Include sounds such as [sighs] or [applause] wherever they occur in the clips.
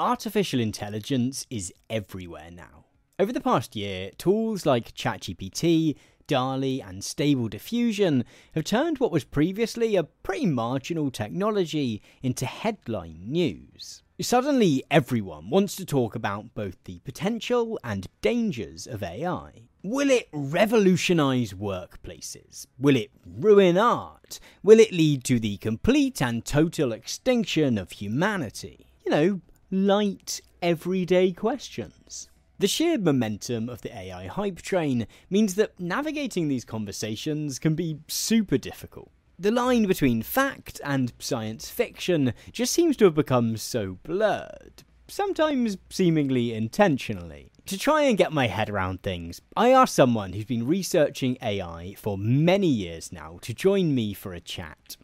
Artificial intelligence is everywhere now. Over the past year, tools like ChatGPT, DALL-E, and Stable Diffusion have turned what was previously a pretty marginal technology into headline news. Suddenly, everyone wants to talk about both the potential and dangers of AI. Will it revolutionize workplaces? Will it ruin art? Will it lead to the complete and total extinction of humanity? You know, light, everyday questions. The sheer momentum of the AI hype train means that navigating these conversations can be super difficult. The line between fact and science fiction just seems to have become so blurred, sometimes seemingly intentionally. To try and get my head around things, I asked someone who's been researching AI for many years now to join me for a chat.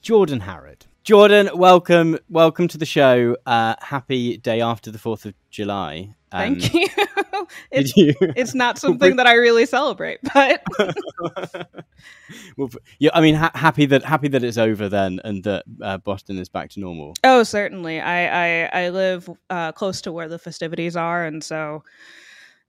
Jordan Harrod. Jordan, welcome, welcome to the show. Uh, happy day after the Fourth of July. Um, Thank you. [laughs] it's, you... it's not [laughs] something that I really celebrate, [laughs] but well, yeah, I mean, ha- happy that happy that it's over then, and that uh, Boston is back to normal. Oh, certainly. I I, I live uh, close to where the festivities are, and so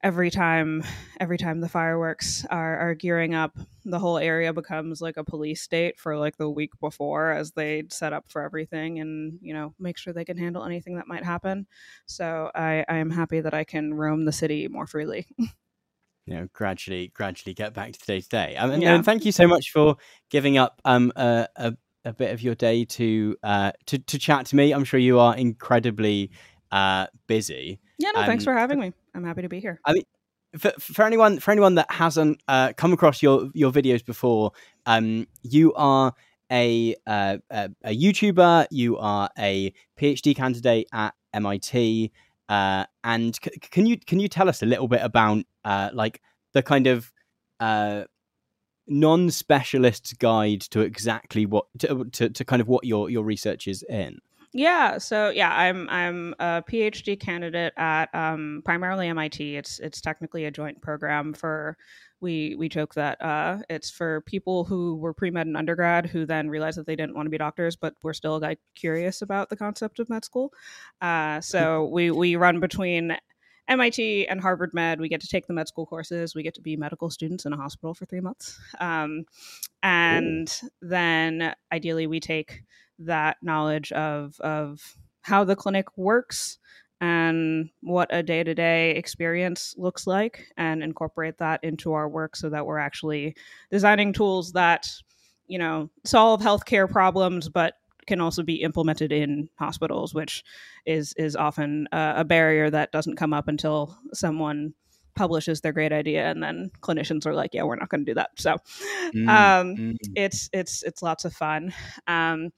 every time every time the fireworks are, are gearing up the whole area becomes like a police state for like the week before as they set up for everything and you know make sure they can handle anything that might happen. So i i am happy that i can roam the city more freely. [laughs] You know gradually gradually get back to the day. To day and, yeah. and thank you so much for giving up um a, a, a bit of your day to uh to to chat to me. I'm sure you are incredibly uh busy yeah no um, thanks for having me I'm happy to be here. I mean, for, for anyone for anyone that hasn't uh, come across your your videos before, um, you are a, uh, a, a YouTuber, you are a PhD candidate at MIT, uh, and c- can you can you tell us a little bit about uh, like the kind of uh, non-specialist guide to exactly what to, to, to kind of what your your research is in? Yeah, so yeah, I'm I'm a PhD candidate at um, primarily MIT. It's it's technically a joint program for we we joke that uh, it's for people who were pre med in undergrad who then realized that they didn't want to be doctors, but were still like curious about the concept of med school. Uh, so we we run between MIT and Harvard Med. We get to take the med school courses. We get to be medical students in a hospital for three months, um, and Ooh. then ideally we take that knowledge of of how the clinic works and what a day-to-day experience looks like and incorporate that into our work so that we're actually designing tools that you know solve healthcare problems but can also be implemented in hospitals which is is often a, a barrier that doesn't come up until someone publishes their great idea and then clinicians are like yeah we're not going to do that so mm, um, mm. it's it's it's lots of fun um,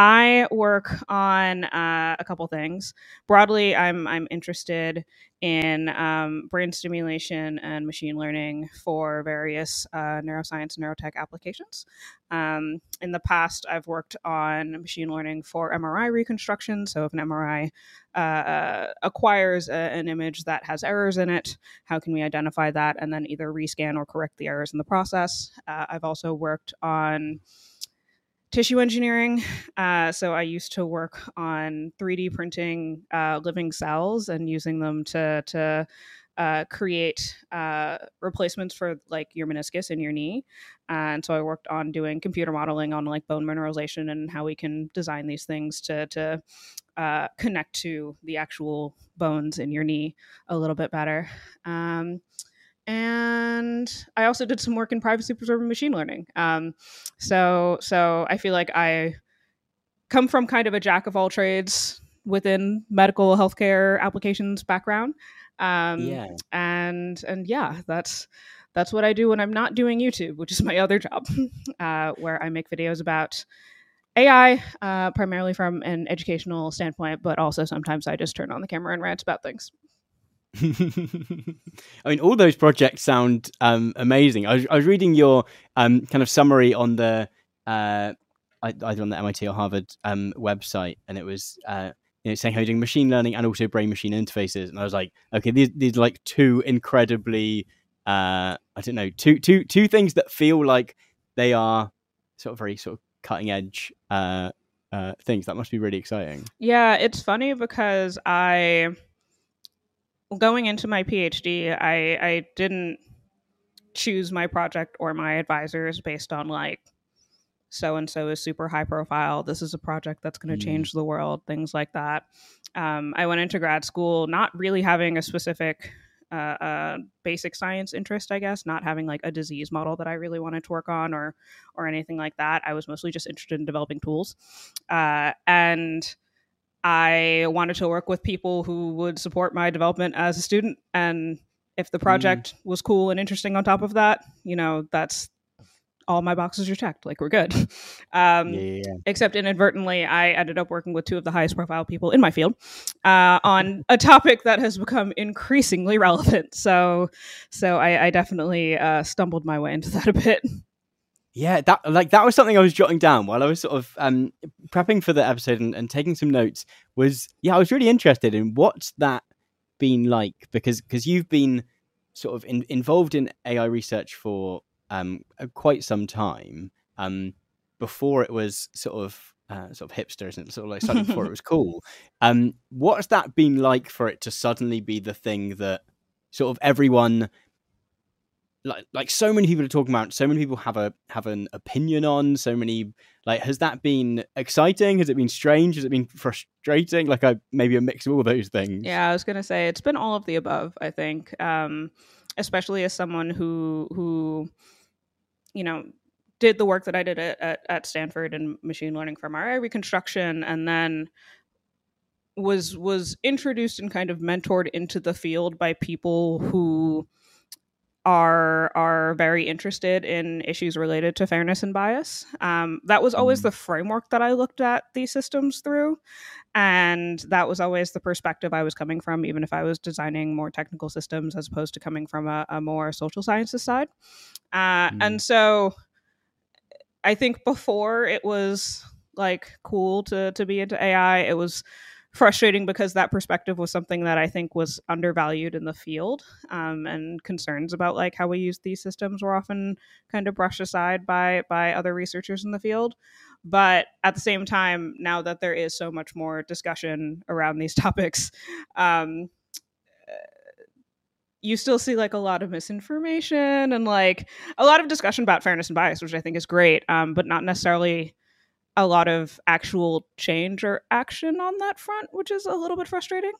I work on uh, a couple things. Broadly, I'm I'm interested in um, brain stimulation and machine learning for various uh, neuroscience neurotech applications. Um, in the past, I've worked on machine learning for MRI reconstruction. So, if an MRI uh, uh, acquires a, an image that has errors in it, how can we identify that and then either rescan or correct the errors in the process? Uh, I've also worked on tissue engineering. Uh, so I used to work on 3D printing uh, living cells and using them to to uh, create uh, replacements for like your meniscus in your knee. and so I worked on doing computer modeling on like bone mineralization and how we can design these things to to uh, connect to the actual bones in your knee a little bit better. Um, and I also did some work in privacy preserving machine learning. Um, so so I feel like I come from kind of a jack of all trades within medical healthcare applications background. Um, yeah. And and yeah, that's that's what I do when I'm not doing YouTube, which is my other job, [laughs] uh, where I make videos about AI, uh, primarily from an educational standpoint, but also sometimes I just turn on the camera and rant about things. [laughs] I mean, all those projects sound um, amazing. I was, I was, reading your um, kind of summary on the uh, either on the MIT or Harvard um, website, and it was uh, you know saying how you're doing machine learning and also brain machine interfaces, and I was like, okay, these these are like two incredibly uh, I don't know two two two things that feel like they are sort of very sort of cutting edge uh, uh, things. That must be really exciting. Yeah, it's funny because I going into my PhD, I I didn't choose my project or my advisors based on like so and so is super high profile. This is a project that's going to mm. change the world, things like that. Um, I went into grad school not really having a specific uh, uh, basic science interest, I guess, not having like a disease model that I really wanted to work on or or anything like that. I was mostly just interested in developing tools, uh, and I wanted to work with people who would support my development as a student. And if the mm. project mm. was cool and interesting on top of that, you know, that's all my boxes are checked. Like we're good. [laughs] Um, yeah. Except inadvertently, I ended up working with two of the highest profile people in my field uh, on a topic that has become increasingly relevant. So, so I, I definitely uh, stumbled my way into that a bit. Yeah, that like that was something I was jotting down while I was sort of um, prepping for the episode and, and taking some notes. Was yeah, I was really interested in what's that been like because because you've been sort of in, involved in AI research for um, quite some time um, before it was sort of uh, sort of hipsters and sort of like suddenly before it [laughs] was cool. Um, what's that been like for it to suddenly be the thing that sort of everyone like like so many people are talking about so many people have a have an opinion on so many like has that been exciting? Has it been strange? Has it been frustrating? Like a maybe a mix of all those things. Yeah i was gonna say it's been all of the above i think um especially as someone who who you know, did the work that I did at, at, Stanford in machine learning from MRI reconstruction, and then was was introduced and kind of mentored into the field by people who are are very interested in issues related to fairness and bias. Um, that was always mm-hmm. the framework that I looked at these systems through, and that was always the perspective I was coming from, even if I was designing more technical systems as opposed to coming from a, a more social sciences side. Uh, mm. And so, I think before it was like cool to to be into AI, it was frustrating because that perspective was something that I think was undervalued in the field, um, and concerns about like how we use these systems were often kind of brushed aside by by other researchers in the field. But at the same time, now that there is so much more discussion around these [laughs] topics, um, you still see like a lot of misinformation and like a lot of discussion about fairness and bias, which I think is great, um, but not necessarily a lot of actual change or action on that front, which is a little bit frustrating.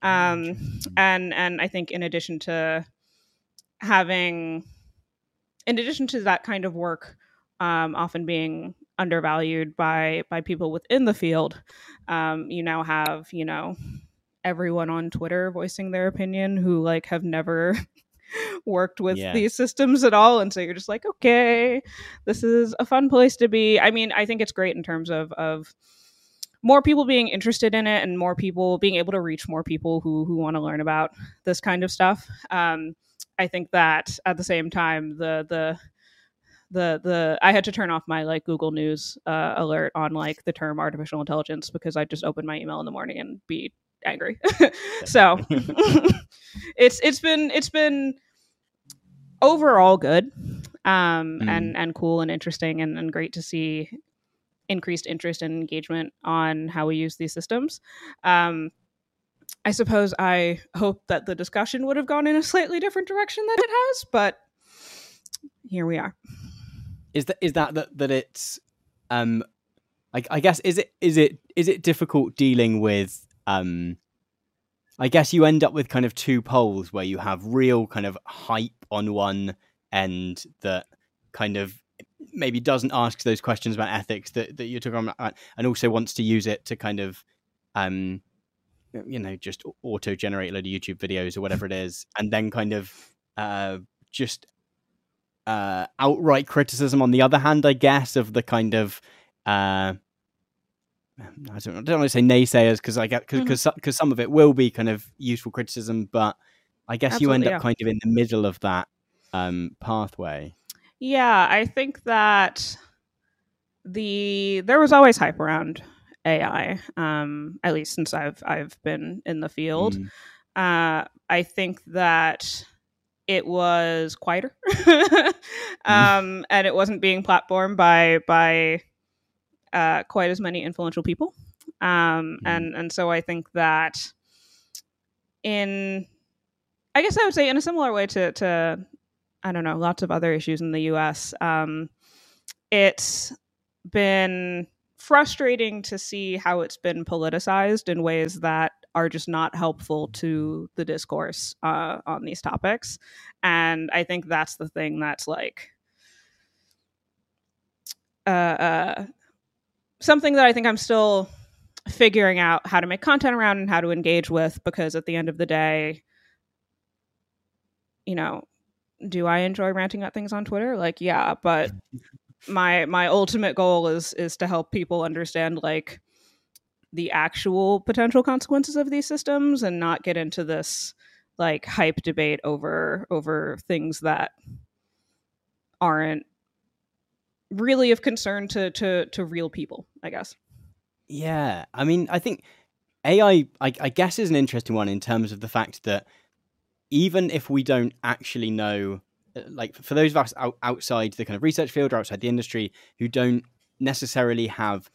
Um, and and I think in addition to having, in addition to that kind of work, um, often being undervalued by by people within the field, um, you now have you know everyone on Twitter voicing their opinion who like have never [laughs] worked with yeah. these systems at all and so you're just like okay this is a fun place to be i mean i think it's great in terms of of more people being interested in it and more people being able to reach more people who who want to learn about this kind of stuff um i think that at the same time the the the the I had to turn off my like Google News uh, alert on like the term artificial intelligence because I just opened my email in the morning and be angry. [laughs] so [laughs] [laughs] it's it's been it's been overall good um, mm. and and cool and interesting and, and great to see increased interest and engagement on how we use these systems. Um, I suppose I hope that the discussion would have gone in a slightly different direction than it has, but here we are. Is that is that that, that it's um I, I guess is it is it is it difficult dealing with um, I guess you end up with kind of two poles where you have real kind of hype on one end that kind of maybe doesn't ask those questions about ethics that, that you're talking about and also wants to use it to kind of um you know just auto generate a load of youtube videos or whatever it is and then kind of uh just uh outright criticism on the other hand i guess of the kind of uh I don't, I don't want to say naysayers because I get because mm-hmm. because some of it will be kind of useful criticism, but I guess Absolutely, you end up yeah. kind of in the middle of that um, pathway. Yeah, I think that the there was always hype around AI, um, at least since I've I've been in the field. Mm. Uh, I think that it was quieter, [laughs] mm. um, mm. and it wasn't being platformed by by uh, quite as many influential people. Um, mm. and and so I think that in I guess I would say in a similar way to to I don't know lots of other issues in the U.S. Um, it's been frustrating to see how it's been politicized in ways that are just not helpful to the discourse uh, on these topics. And I think that's the thing that's like uh, uh, something that I think I'm still figuring out how to make content around and how to engage with because at the end of the day, you know, do I enjoy ranting at things on Twitter? Like, yeah, but my my ultimate goal is is to help people understand like the actual potential consequences of these systems and not get into this like hype debate over over things that aren't really of concern to to to real people i guess yeah i mean i think ai I, I guess is an interesting one in terms of the fact that even if we don't actually know uh, like for those of us out, outside the kind of research field or outside the industry who don't necessarily have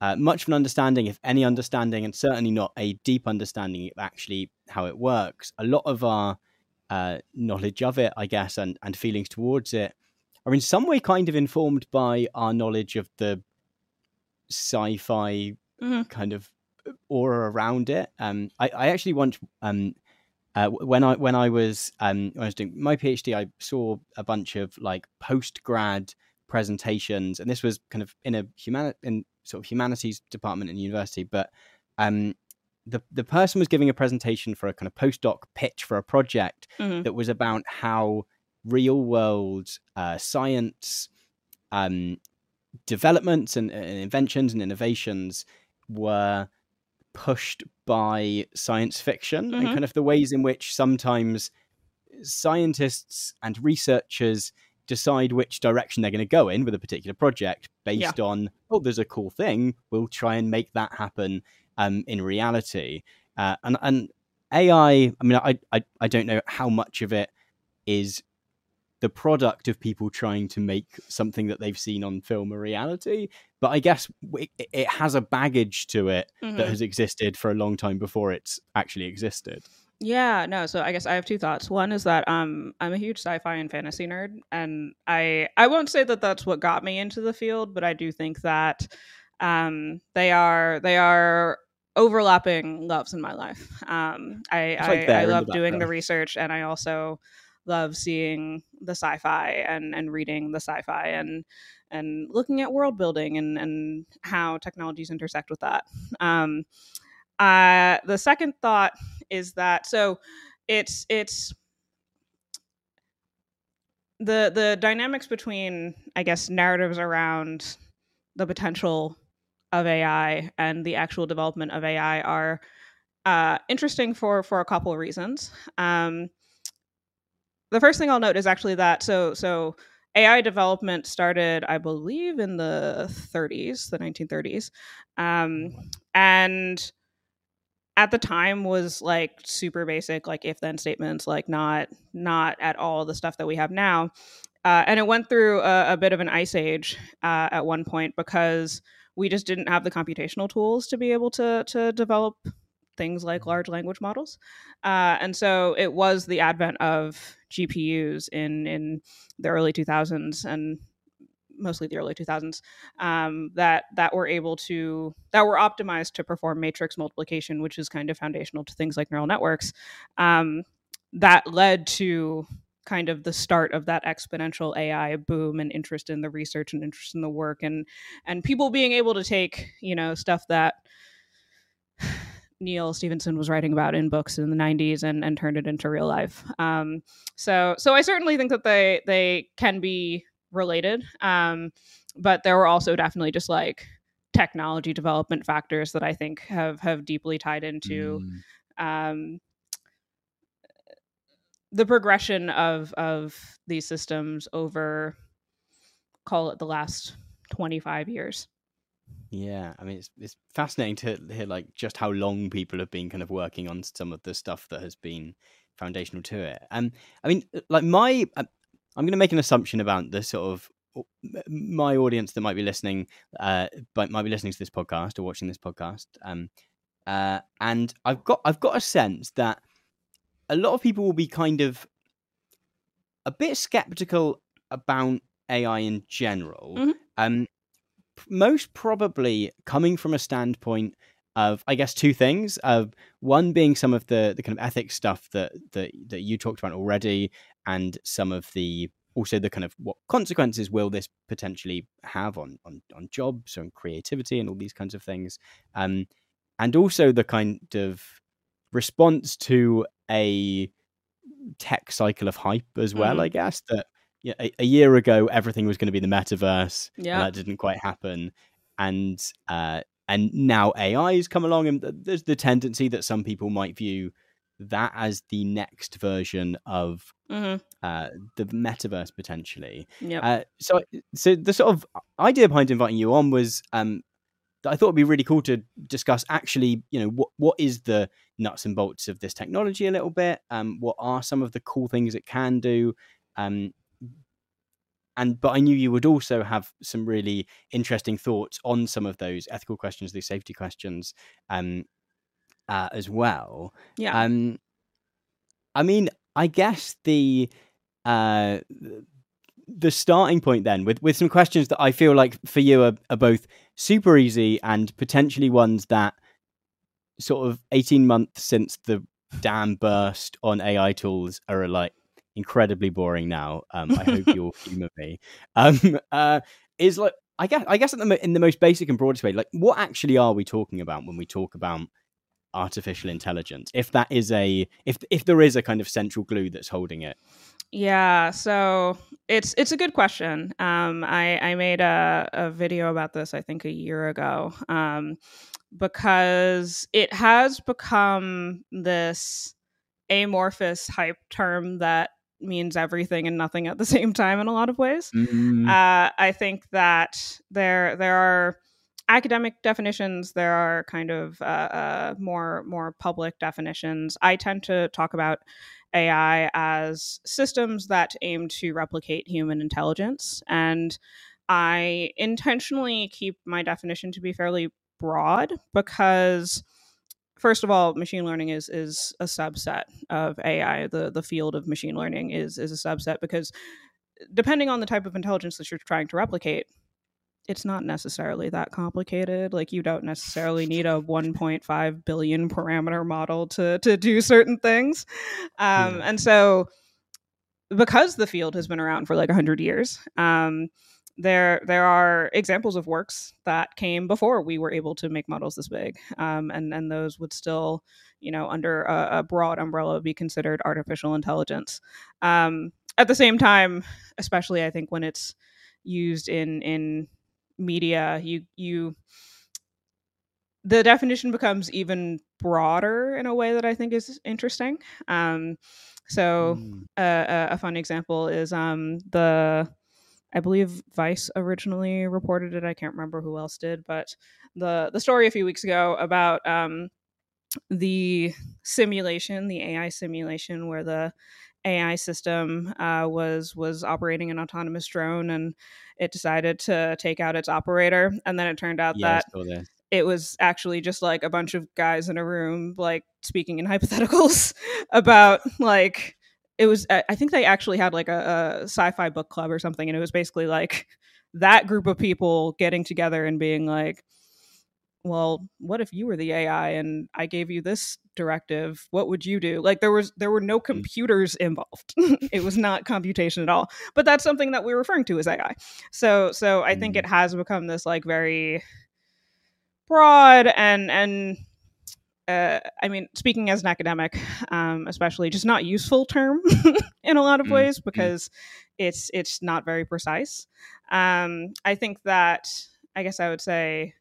uh, much of an understanding, if any understanding, and certainly not a deep understanding of actually how it works. A lot of our uh, knowledge of it, I guess, and, and feelings towards it are in some way kind of informed by our knowledge of the sci-fi mm-hmm. kind of aura around it. Um, I, I actually once, um, uh, when I when I was um, when I was doing my PhD, I saw a bunch of like post grad presentations, and this was kind of in a human in sort of humanities department in university, but um, the the person was giving a presentation for a kind of postdoc pitch for a project mm-hmm. that was about how real world uh, science um, developments and, and, inventions and innovations were pushed by science fiction mm-hmm. and kind of the ways in which sometimes scientists and researchers decide which direction they're going to go in with a particular project based yeah. on oh there's a cool thing we'll try and make that happen um, in reality uh, and and AI I mean I, I I don't know how much of it is the product of people trying to make something that they've seen on film a reality but I guess it, it has a baggage to it mm-hmm. that has existed for a long time before it's actually existed yeah, no. So I guess I have two thoughts. One is that um, I'm a huge sci-fi and fantasy nerd, and I I won't say that that's what got me into the field, but I do think that um, they are they are overlapping loves in my life. Um, I like I, I love doing the research, and I also love seeing the sci-fi and and reading the sci-fi and and looking at world building and and how technologies intersect with that. Um, uh, the second thought is that so it's it's the the dynamics between I guess narratives around the potential of AI and the actual development of AI are uh, interesting for for a couple of reasons. Um, the first thing I'll note is actually that so so AI development started, I believe, in the 30s, the 1930s, um, and at the time was like super basic like if then statements like not not at all the stuff that we have now uh, and it went through a, a bit of an ice age uh, at one point because we just didn't have the computational tools to be able to to develop things like large language models. Uh, and so it was the advent of gpus in in the early 2000s and mostly the early 2000s um, that that were able to that were optimized to perform matrix multiplication which is kind of foundational to things like neural networks um, that led to kind of the start of that exponential AI boom and interest in the research and interest in the work and and people being able to take you know stuff that Neal Stephenson was writing about in books in the 90s and, and turned it into real life. Um, so so I certainly think that they they can be related. Um, but there were also definitely just like technology development factors that I think have have deeply tied into mm. um, the progression of of these systems over call it the last 25 years. Yeah, I mean it's it's fascinating to hear like just how long people have been kind of working on some of the stuff that has been foundational to it. Um, I mean, like my uh, I'm going to make an assumption about the sort of my audience that might be listening, uh, might be listening to this podcast or watching this podcast, um, uh, and I've got I've got a sense that a lot of people will be kind of a bit skeptical about AI in general. Mhm. Um, most probably coming from a standpoint of, I guess, two things. Of one being some of the the kind of ethics stuff that that that you talked about already, and some of the also the kind of what consequences will this potentially have on on on jobs and creativity and all these kinds of things. Um, and also the kind of response to a tech cycle of hype as well. Mhm. I guess that yeah, a, a year ago everything was going to be the metaverse, and Yeah. that didn't quite happen. And uh, and now AI has come along, and there's the tendency that some people might view that as the next version of hmm uh, the metaverse potentially. Yep. Uh, so, so the sort of idea behind inviting you on was um, that I thought it'd be really cool to discuss actually, you know, what what is the nuts and bolts of this technology a little bit. Um, what are some of the cool things it can do? Um, and but I knew you would also have some really interesting thoughts on some of those ethical questions, these safety questions, um, uh, as well. yeah. Um, I mean, I guess the uh, the starting point then with with some questions that I feel like for you are, are both super easy and potentially ones that sort of eighteen months since the dam burst on AI tools are like incredibly boring now. Um, I hope [laughs] you'll humour me. Um, uh, is like I guess I guess in the mo- in the most basic and broadest way, like what actually are we talking about when we talk about artificial intelligence? If that is a if if there is a kind of central glue that's holding it. Yeah, so it's it's a good question. Um, I I made a, a video about this I think a year ago um, because it has become this amorphous hype term that means everything and nothing at the [laughs] same time in a lot of ways. Mm, Uh, I think that there there are academic definitions. There are kind of uh, uh, more more public definitions. I tend to talk about AI as systems that aim to replicate human intelligence, and I intentionally keep my definition to be fairly broad because first of all, machine learning is is a subset of AI. The the field of machine learning is is a subset because depending on the type of intelligence that you're trying to replicate, it's not necessarily that complicated. Like you don't necessarily need a 1.5 billion parameter model to to do certain things. Um, Yeah. And so, because the field has been around for like 100 years, um, there there are examples of works that came before we were able to make models this big, um, and and those would still, you know, under a, a broad umbrella, be considered artificial intelligence. Um, at the same time, especially I think when it's used in in media, you you the definition becomes even broader in a way that I think is interesting. Um, so mm, a, fun example is um, the I believe Vice originally reported it. I can't remember who else did, but the the story a few weeks ago about um, the simulation, the AI simulation, where the AI system uh, was was operating an autonomous drone, and it decided to take out its operator, and then it turned out yeah, that I saw this. it was actually just like a bunch of guys in a room like speaking in hypotheticals [laughs] about like it was i think they actually had like a, a sci-fi book club or something and it was basically like [laughs] that group of people getting together and being like well what if you were the ai and i gave you this directive? What would you do? Like there was there were no hmm. computers involved. [laughs] It was not computation at all. But that's something that we're referring to as ai so so i think it hmm. has become this like very broad and and uh, I mean, speaking as an academic, um, especially, just not useful term [laughs] in a lot of Mm, ways mm. because it's it's not very precise. Um, I think that I guess I would say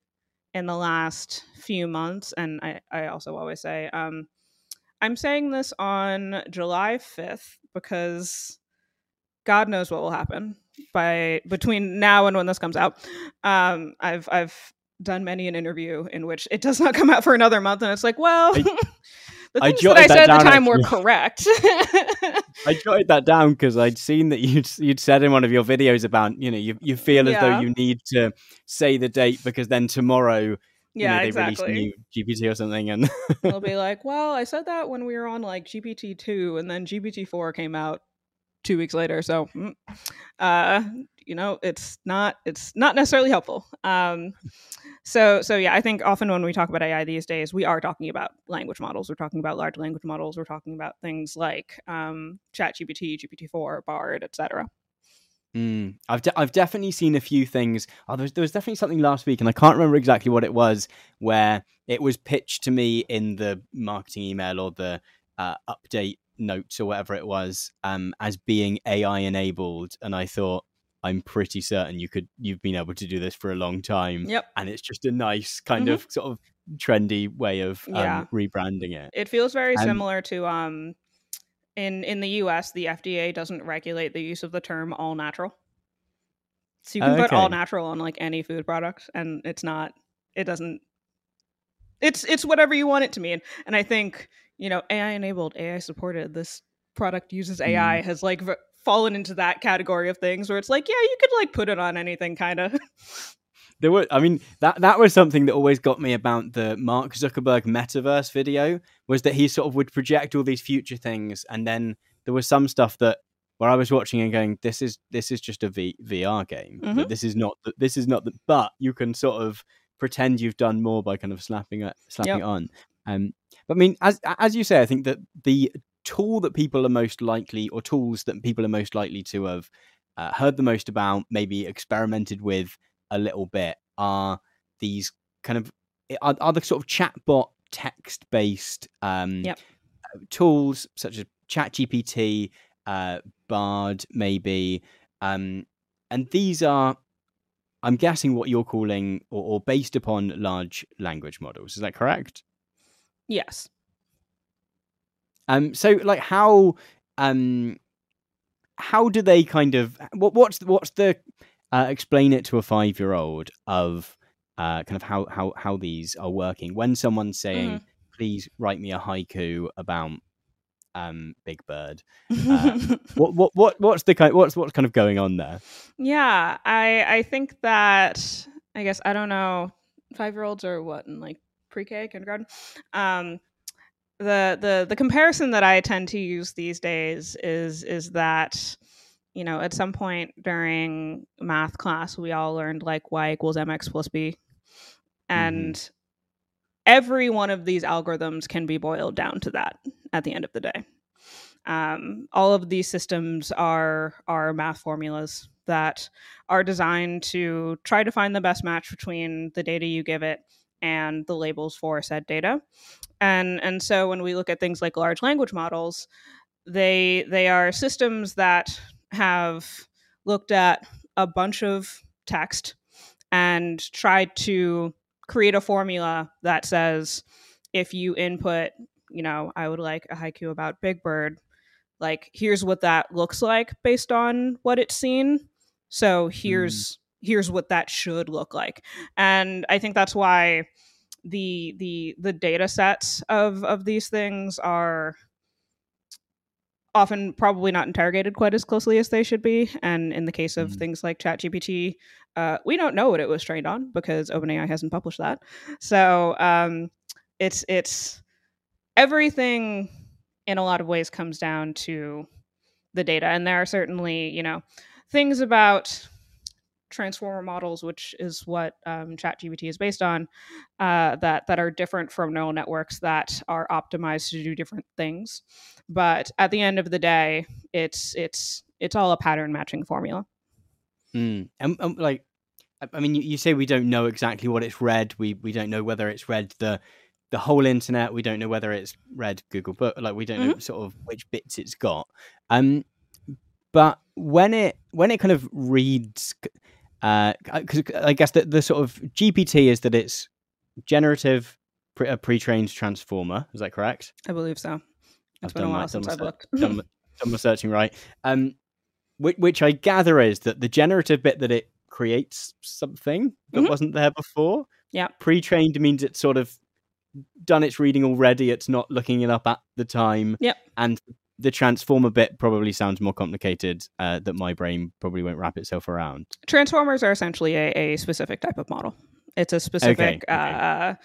in the last few months, and I, I also always say um, I'm saying this on July 5th because God knows what will happen by between now and when this comes out. Um, I've I've done many an interview in which it does not [laughs] come out for another month, and it's like, well, Are- [laughs] the things I that I said at the time actually. were correct. [laughs] I jotted that down because I'd seen that you'd you'd said in one of your videos about you know you you feel as yeah. though you need to say the date because then tomorrow yeah, you know, they exactly. release a new GPT or something, and they'll be like, "Well, I said that when we were on like GPT two, and then GPT four came out two weeks later." So, mm, uh, you know, it's not it's not necessarily helpful. Um, so so yeah, I think often when we talk about AI these days, we are talking about language models. We're talking about large language models. We're talking about things like um, ChatGPT, GPT four, Bard, etc. Mm, I've de- I've definitely seen a few things. Oh, there was, there was definitely something last week, and I can't remember exactly what it was. Where it was pitched to me in the marketing email or the uh, update notes or whatever it was, um, as being AI enabled, and I thought I'm pretty certain you could you've been able to do this for a long time. Yep, and it's just a nice kind mm-hmm. of sort of trendy way of um, yeah. rebranding it. It feels very um, similar to um in in the US, the FDA doesn't regulate the use of the term all natural. So you can okay. put all natural on like any food product and it's not it doesn't it's it's whatever you want it to mean. And I think, you know, AI enabled, AI supported, this product uses AI mm. has like v- fallen into that category of things where it's like, yeah, you could like put it on anything kind of. [laughs] there were i mean that that was something that always got me about the mark zuckerberg metaverse video was that he sort of would project all these future things and then there was some stuff that where i was watching and going this is this is just a v, vr game mm-hmm. this is not this is not the, but you can sort of pretend you've done more by kind of slapping it slapping yep. it on um but i mean as as you say i think that the tool that people are most likely or tools that people are most likely to have uh, heard the most about maybe experimented with a little bit are these kind of are, are the sort of chatbot text based um, yep. tools such as ChatGPT, uh, Bard, maybe, um, and these are, I'm guessing, what you're calling or, or based upon large language models. Is that correct? Yes. Um. So, like, how um, how do they kind of what what's what's the uh, explain it to a five year old of uh, kind of how, how, how these are working. When someone's saying, mm-hmm. please write me a haiku about um, Big Bird. Uh, [laughs] what what what what's the kind what's what's kind of going on there? Yeah, I I think that I guess I don't know five year olds or what in like pre K kindergarten. Um, the the the comparison that I tend to use these days is is that you know, at some point during math class, we all learned like y equals mx plus b. And mm-hmm. every one of these algorithms can be boiled down to that at the end of the day. Um, all of these systems are are math formulas that are designed to try to find the best match between the data you give it and the labels for said data. And and so when we look at things like large language models, they they are systems that have looked at a bunch of text and tried to create a formula that says if you input, you know, I would like a haiku about Big Bird, like here's what that looks like based on what it's seen. So here's mm. Here's what that should look like. And I think that's why the the the data sets of of these things are often probably not interrogated quite as closely as they should be. And in the case of mm. things like ChatGPT, uh, we don't know what it was trained on because OpenAI hasn't published that. So um, it's it's everything in a lot of ways comes down to the data, and there are certainly you know things about transformer models, which is what um, ChatGPT is based on, uh, that that are different from neural networks that are optimized to do different things. But at the end of the day, it's it's it's all a pattern matching formula. Mm. And, um, like, I mean, you, you say we don't know exactly what it's read. We we don't know whether it's read the the whole internet. We don't know whether it's read Google Book. Like, we don't mm-hmm. know sort of which bits it's got. Um, but when it when it kind of reads because uh, I guess the, the sort of GPT is that it's generative, pre- a pre-trained transformer. Is that correct? I believe so. It's I've been a while since I've looked. done, [laughs] done my searching right. Um, which, which, I gather is that the generative bit that it creates something that mm-hmm. wasn't there before. Yeah. Pre-trained means it's sort of done its reading already. It's not looking it up at the time. Yep. And the transformer bit probably sounds more complicated uh, that my brain probably won't wrap itself around. Transformers are essentially a, a specific type of model. It's a specific okay. Uh,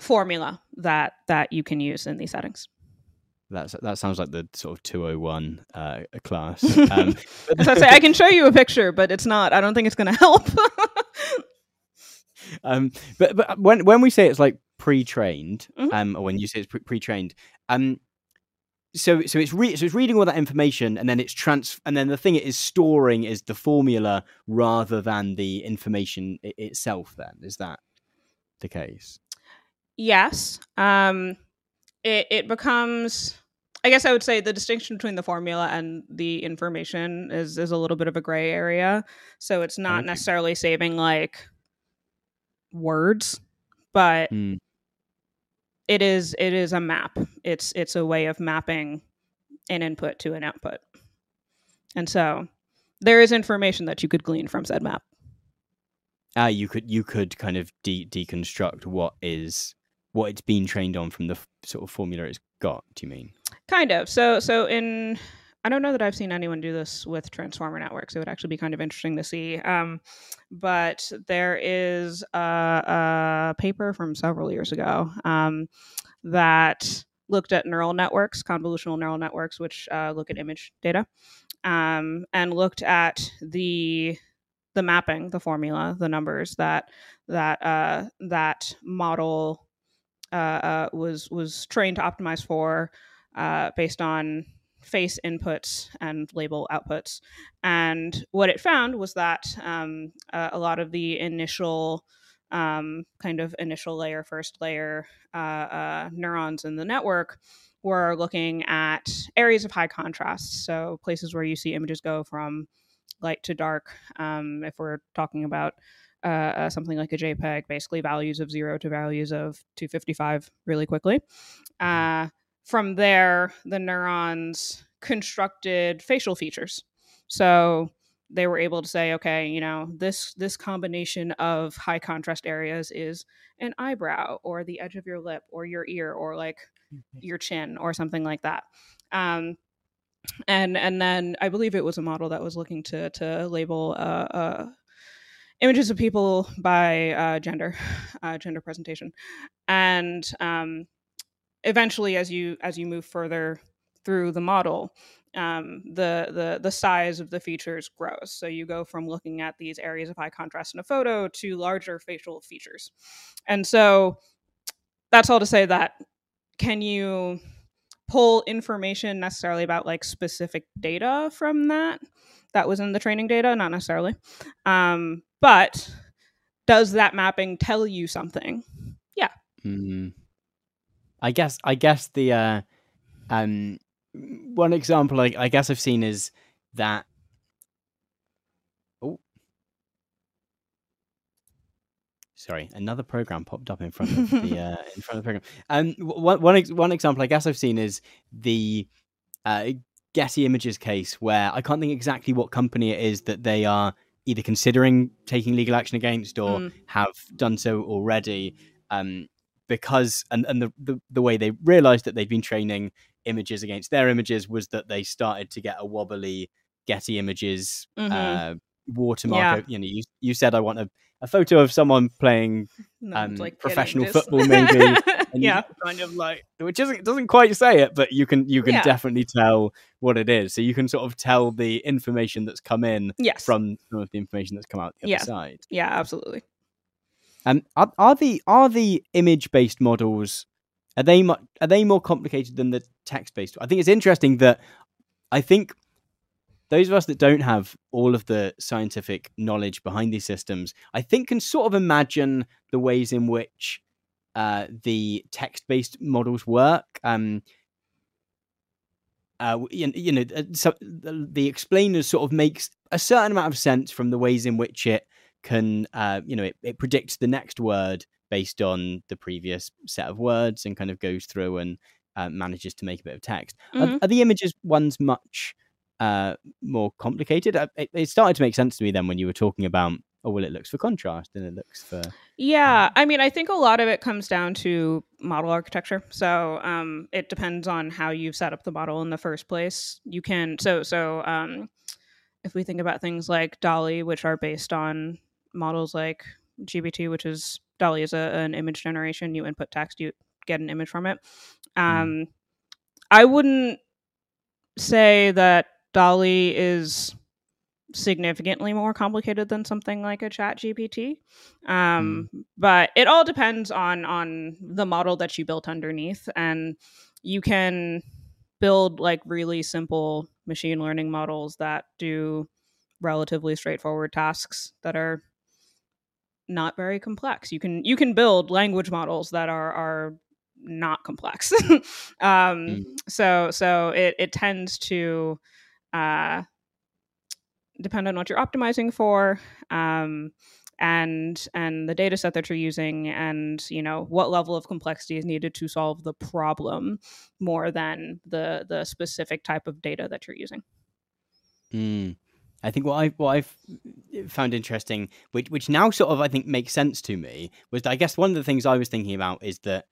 formula that that you can use in these settings. That's that sounds like the sort of 201 uh, class. [laughs] Um, As I say, I can show you a picture, but it's not. I don't think it's going to help. [laughs] um, but but when when we say it's like pre-trained, Mhm. um, or when you say it's pre- pre-trained, um, so so it's re- so it's reading all that information and then it's trans and then the thing it is storing is the formula rather than the information I- itself. Then is that the case? yes. Um, it it becomes. I guess I would say the distinction between the formula and the information is is a little bit of a gray area. So it's not Okay. necessarily saving like words, but Hmm. It is it is a map. It's it's a way of mapping an input to an output. And so there is information that you could glean from said map. Ah, you could you could kind of de- deconstruct what is what it's been trained on from the f- sort of formula it's got. Do you mean? Kind of. So so in I don't know that I've seen anyone do this with transformer networks. It would actually be kind of interesting to see. Um, but there is a, a paper from several years ago um, that looked at neural networks, convolutional neural networks, which uh, look at image data, um, and looked at the the mapping, the formula, the numbers that that uh, that model uh, uh, was was trained to optimize for uh, based on face inputs and label outputs. And what it found was that um, uh, a lot of the initial um, kind of initial layer, first layer uh, uh, neurons in the network were looking at areas of high contrast. So places where you see images go from light to dark. Um, if we're talking about uh, uh, something like a JPEG, basically values of zero to values of 255 really quickly. Uh, from there, the neurons constructed facial features. So they were able to say, okay, you know, this this combination of high contrast areas is an eyebrow or the edge of your lip or your ear or like your chin or something like that. Um, and and then I believe it was a model that was looking to to label uh, uh, images of people by uh, gender, [sighs] uh, gender presentation, and um, eventually, as you as you move further through the model, um, the the the size of the features grows. So you go from looking at these areas of high contrast in a photo to larger facial features, and so that's all to say that can you pull information necessarily about like specific data from that that was in the training data? Not necessarily. Um, but does that mapping tell you something? Mm. I guess I guess the uh, um one example I, I guess I've seen is that oh. Sorry another program popped up in front of the [laughs] uh, in front of the program. Um one one, ex- one example I guess I've seen is the uh, Getty Images case where I can't think exactly what company it is that they are either considering taking legal action against or Mm. have done so already. Um because and, and the, the the way they realized that they'd been training images against their images was that they started to get a wobbly Getty images Mhm. uh, watermark. Yeah. You know, you, you said I want a, a photo of someone playing, No, Um, getting professional football, maybe, [laughs] yeah kind of like which isn't doesn't quite say it, but you can you can Yeah. definitely tell what it is. So you can sort of tell the information that's come in yes from some of the information that's come out the other Yeah. side. yeah absolutely Um, are, are the are the image based models are they mu- are they more complicated than the text based? I think it's interesting that I think those of us that don't have all of the scientific knowledge behind these systems, I think can sort of imagine the ways in which uh, the text based models work. Um, uh, you, you know, uh, so the, explainers sort of makes a certain amount of sense from the ways in which it can, uh, you know, it, it predicts the next word based on the previous set of words and kind of goes through and uh, manages to make a bit of text. Are, Mhm. are the images ones much uh, more complicated? Uh, It, it started to make sense to me then when you were talking about, oh, well, it looks for contrast and it looks for Yeah, I mean, I think a lot of it comes down to model architecture. So um, it depends on how you've set up the model in the first place. You can so so um, if we think about things like DALL-E, which are based on models like GPT, which is DALL-E is a, an image generation. You input text, you get an image from it. Hmm. Um. I wouldn't say that DALL-E is significantly more complicated than something like a chat gpt um, mm. but it all depends on on the model that you built underneath and you can build like really simple machine learning models that do relatively straightforward tasks that are not very complex you can you can build language models that are are not complex [laughs] um, mm. so so it, it tends to uh, depend on what you're optimizing for um, and and the data set that you're using and you know what level of complexity is needed to solve the problem more than the the specific type of data that you're using mm. I think what I what I've found interesting, which which now sort of I think makes sense to me, was I guess one of the things I was thinking about is that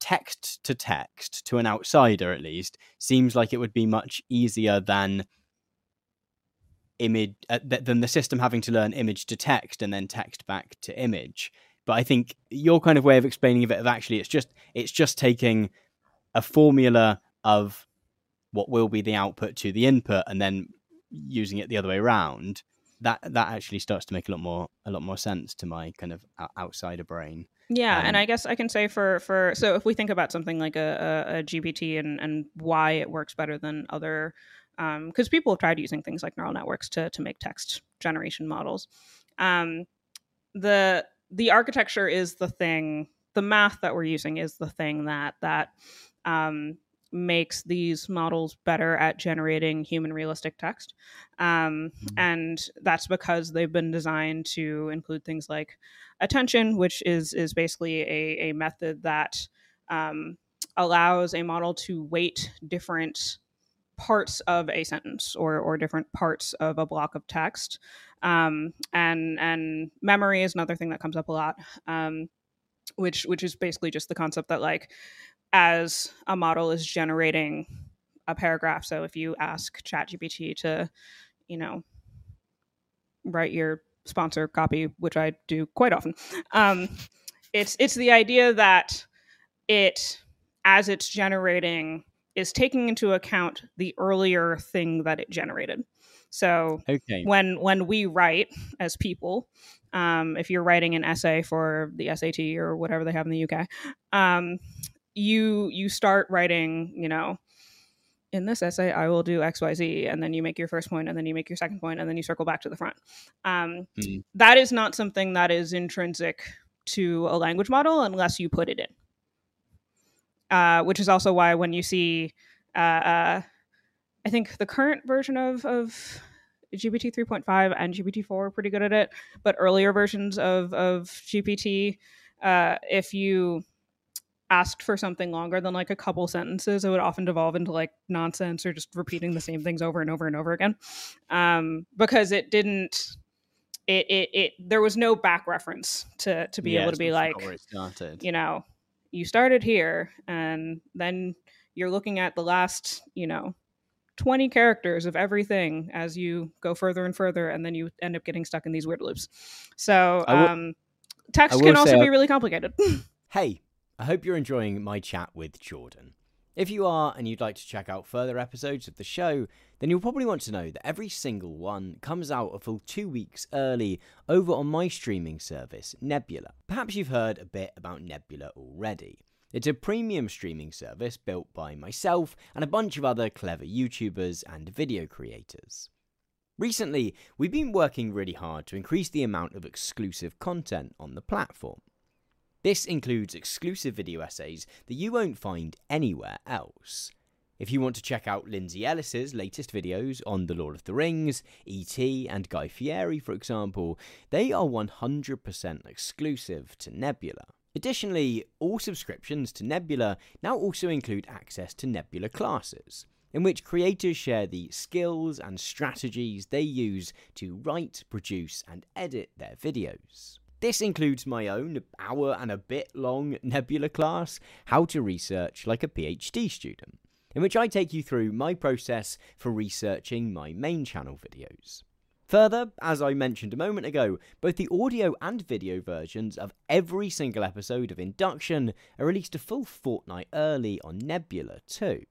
text to text to an outsider at least seems like it would be much easier than image uh, th- than the system having to learn image to text and then text back to image. But I think your kind of way of explaining it of actually it's just it's just taking a formula of what will be the output to the input and then using it the other way around that that actually starts to make a lot more a lot more sense to my kind of outsider brain yeah um, and i guess i can say for for so if we think about something like a, a, a gpt and and why it works better than other because um, people have tried using things like neural networks to to make text generation models. Um, the the architecture is the thing. The math that we're using is the thing that that um, makes these models better at generating human realistic text. Um, mm-hmm. And that's because they've been designed to include things like attention, which is is basically a, a method that um, allows a model to weight different parts of a sentence or, or different parts of a block of text. Um, and and memory is another thing that comes up a lot, um, which which is basically just the concept that like as a model is generating a paragraph. So if you ask ChatGPT to, you know, write your sponsor copy, which I do quite often, um, it's it's the idea that it as it's generating is taking into account the earlier thing that it generated. So okay. when when we write as people, um, if you're writing an essay for the SAT or whatever they have in the UK, um, you you start writing, you know, in this essay I will do X Y Z, and then you make your first point, and then you make your second point, and then you circle back to the front. Um, mm. That is not something that is intrinsic to a language model unless you put it in uh, which is also why when you see, uh, uh, I think the current version of of GPT 3.5 and GPT 4 are pretty good at it, but earlier versions of of GPT, uh, if you asked for something longer than like a couple sentences, it would often devolve into like nonsense or just repeating the same things over and over and over again, um, because it didn't. It, it, it there was no back reference to to be yeah, able to be like you know you started here and then you're looking at the last, you know, 20 characters of everything as you go further and further and then you end up getting stuck in these weird loops. So, um, text can also be really complicated. [laughs] hey, I hope you're enjoying my chat with Jordan. If you are and you'd like to check out further episodes of the show, then you'll probably want to know that every single one comes out a full two weeks early over on my streaming service, Nebula. Perhaps you've heard a bit about Nebula already. It's a premium streaming service built by myself and a bunch of other clever YouTubers and video creators. Recently, we've been working really hard to increase the amount of exclusive content on the platform. This includes exclusive video essays that you won't find anywhere else. If you want to check out Lindsay Ellis's latest videos on The Lord of the Rings, E.T., and Guy Fieri, for example, they are 100% exclusive to Nebula. Additionally, all subscriptions to Nebula now also include access to Nebula classes, in which creators share the skills and strategies they use to write, produce, and edit their videos. This includes my own hour and a bit long Nebula class, How to Research Like a PhD Student, in which I take you through my process for researching my main channel videos. Further, as I mentioned a moment ago, both the audio and video versions of every single episode of Induction are released a full fortnight early on Nebula too.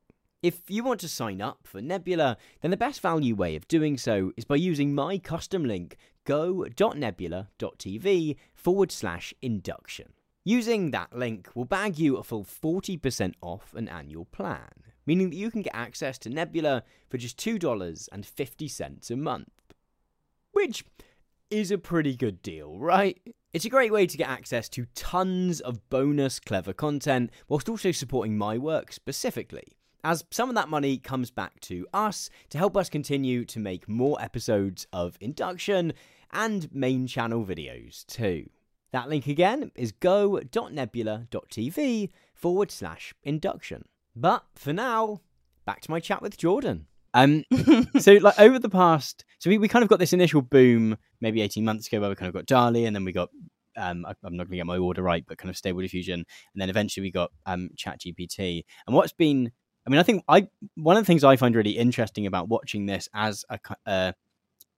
If you want to sign up for Nebula, then the best value way of doing so is by using my custom link go.nebula.tv forward slash induction. Using that link will bag you a full 40% off an annual plan, meaning that you can get access to Nebula for just $2.50 a month which is a pretty good deal, right? It's a great way to get access to tons of bonus clever content whilst also supporting my work specifically, as some of that money comes back to us to help us continue to make more episodes of Induction and main channel videos too. That link again is go.nebula.tv forward slash induction. But for now, back to my chat with Jordan. Um, [laughs] so like over the past, so we, we kind of got this initial boom maybe 18 months ago where we kind of got DALL-E and then we got, um, I, am not going to get my order right, but kind of Stable Diffusion. And then eventually we got um, ChatGPT. And what's been, I mean, I think I, one of the things I find really interesting about watching this as a, a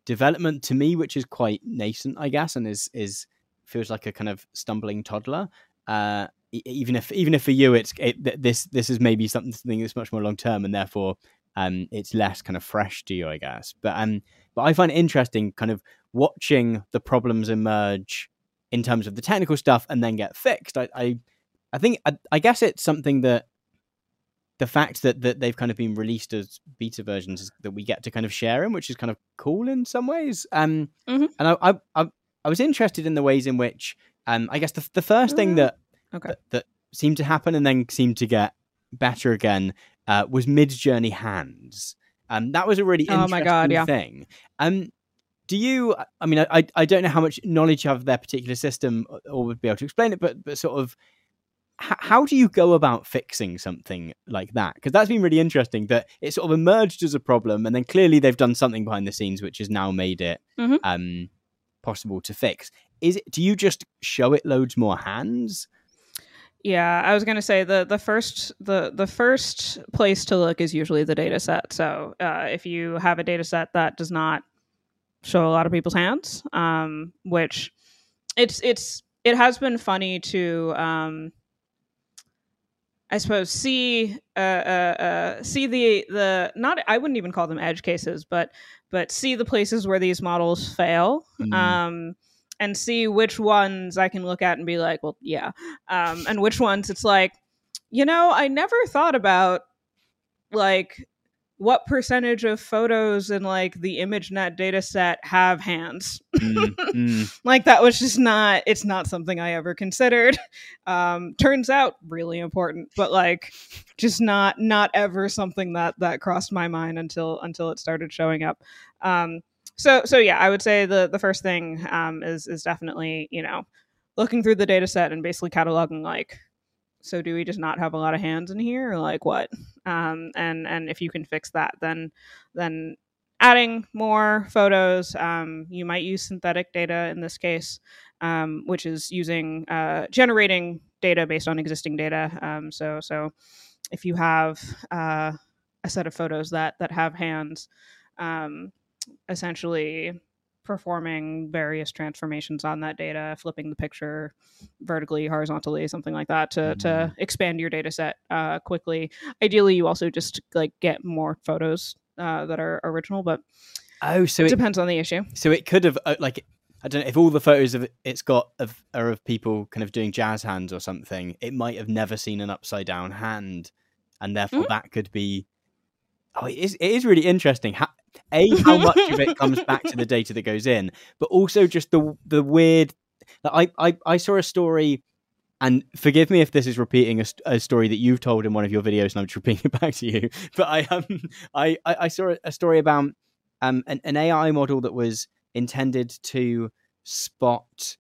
development to me, which is quite nascent, I guess, and is, is, feels like a kind of stumbling toddler. Uh, even if even if for you it's it, this this is maybe something something that's much more long term and therefore um, it's less kind of fresh to you, I guess. But um, but I find it interesting, kind of watching the problems emerge in terms of the technical stuff and then get fixed. I I, I think I, I guess it's something that the fact that that they've kind of been released as beta versions that we get to kind of share in, which is kind of cool in some ways. Um, mm-hmm. and I, I I I was interested in the ways in which um, I guess the the first thing mm, that, okay. that that seemed to happen and then seemed to get better again uh, was Midjourney hands. Um, that was a really interesting oh my God, yeah. thing. Um, do you? I mean, I I don't know how much knowledge you have of their particular system or would be able to explain it, but but sort of how do you go about fixing something like that? Because that's been really interesting that it sort of emerged as a problem, and then clearly they've done something behind the scenes which has now made it mm-hmm. um, possible to fix. Is it? Do you just show it loads more hands? Yeah, I was going to say the the first the the first place to look is usually the data set. So uh, if you have a data set that does not show a lot of people's hands, um, which it's it's it has been funny to um, I suppose see uh, uh, uh, see the the not I wouldn't even call them edge cases, but but see the places where these models fail. Mm-hmm. Um, and see which ones I can look at and be like, well, yeah. Um, and which ones it's like, you know, I never thought about like what percentage of photos in like the ImageNet data set have hands. mm, mm. [laughs] Like that was just not it's not something I ever considered. Um, turns out really important, but like just not not ever something that that crossed my mind until until it started showing up. Um, so so yeah, I would say the the first thing um, is is definitely you know looking through the data set and basically cataloging like so do we just not have a lot of hands in here? Or like what? Um, and and if you can fix that then then adding more photos um, you might use synthetic data in this case um, which is using uh, generating data based on existing data. Um, so so if you have uh, a set of photos that that have hands um, essentially performing various transformations on that data, flipping the picture vertically, horizontally, something like that to, mm-hmm. to expand your data set uh, quickly. Ideally, you also just like get more photos uh, that are original, but oh, so it, it depends on the issue. So it could have uh, like I don't know if all the photos of it's got of are of people kind of doing jazz hands or something. It might have never seen an upside down hand, and therefore mm-hmm. that could be oh, it is, it is really interesting. How, a, how much of it comes back to the [laughs] data that goes in, but also just the the weird. I I, I saw a story, and forgive me if this is repeating a, a, story that you've told in one of your videos, and I'm just repeating it [laughs] back to you. But I um I I, I saw a story about um an, an AI model that was intended to spot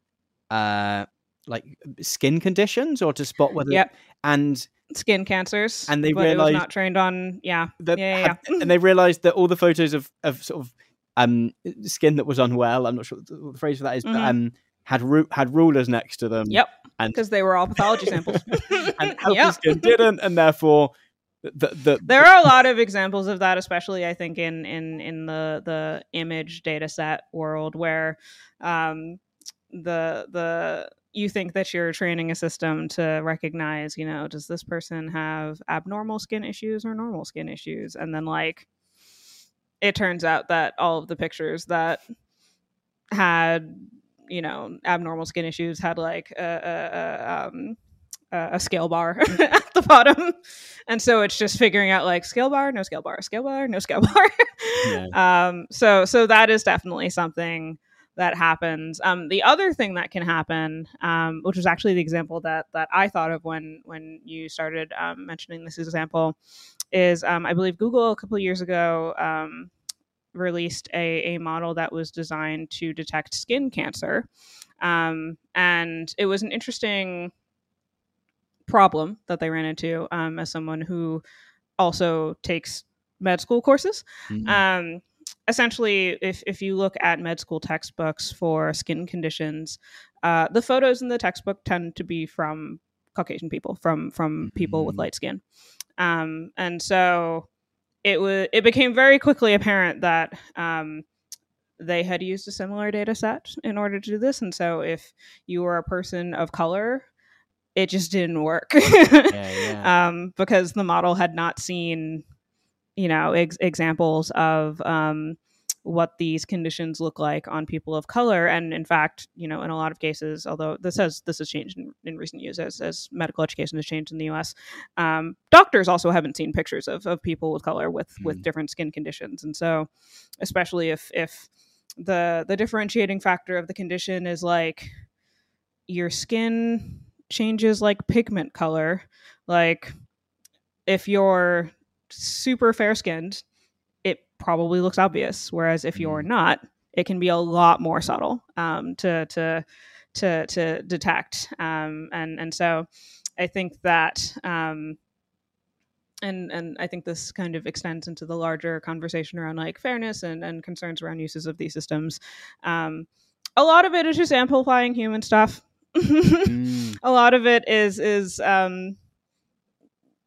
uh like skin conditions or to spot whether yep. and skin cancers, and they realized not trained on yeah, that yeah, yeah, yeah. and they realized that all the photos of of sort of um skin that was unwell. I'm not sure what the phrase for that is, mm-hmm. but um had ru- had rulers next to them. Yep. And because they were all pathology [laughs] samples. and healthy Yep. skin didn't, and therefore the the, there are a lot of examples of that especially i think in in in the the image data set world where um the the you think that you're training a system to recognize you know does this person have abnormal skin issues or normal skin issues? And then like it turns out that all of the pictures that had you know abnormal skin issues had like a, a, a um a a scale bar [laughs] at the bottom. And so it's just figuring out like scale bar no scale bar scale bar no scale [laughs] bar. Um so so that is definitely something that happens um the other thing that can happen um which was actually the example that that i thought of when when you started um, mentioning this example is um i believe google a couple of years ago um released a, a model that was designed to detect skin cancer um and it was an interesting problem that they ran into um, as someone who also takes med school courses. Mhm. Essentially, if, if you look at med school textbooks for skin conditions, uh, the photos in the textbook tend to be from Caucasian people, from from people with Mhm. light skin, um, and so it was it became very quickly apparent that um, they had used a similar data set in order to do this, and so if you were a person of color, it just didn't work. [laughs] yeah. um, because the model had not seen, you know, ex- examples of um, what these conditions look like on people of color. And in fact, you know, in a lot of cases, although this has this has changed in, in recent years as, as medical education has changed in the U.S., um, doctors also haven't seen pictures of, of people with color with with Mm. different skin conditions. And so, especially if if the the differentiating factor of the condition is like your skin changes like pigment color like if you're super fair skinned it probably looks obvious whereas if you're Mm. not it can be a lot more subtle um, to to to to detect um, and and so i think that um, and and I think this kind of extends into the larger conversation around like fairness and, and concerns around uses of these systems. Um, a lot of it is just amplifying human stuff. [laughs] Mm. a lot of it is is um,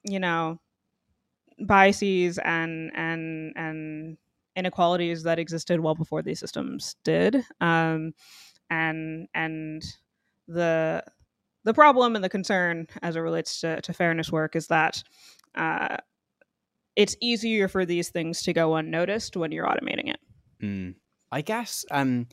you know biases and and and inequalities that existed well before these systems did um, and and the the problem and the concern as it relates to, to fairness work is that uh, it's easier for these things to go unnoticed when you're automating it Mm. I guess um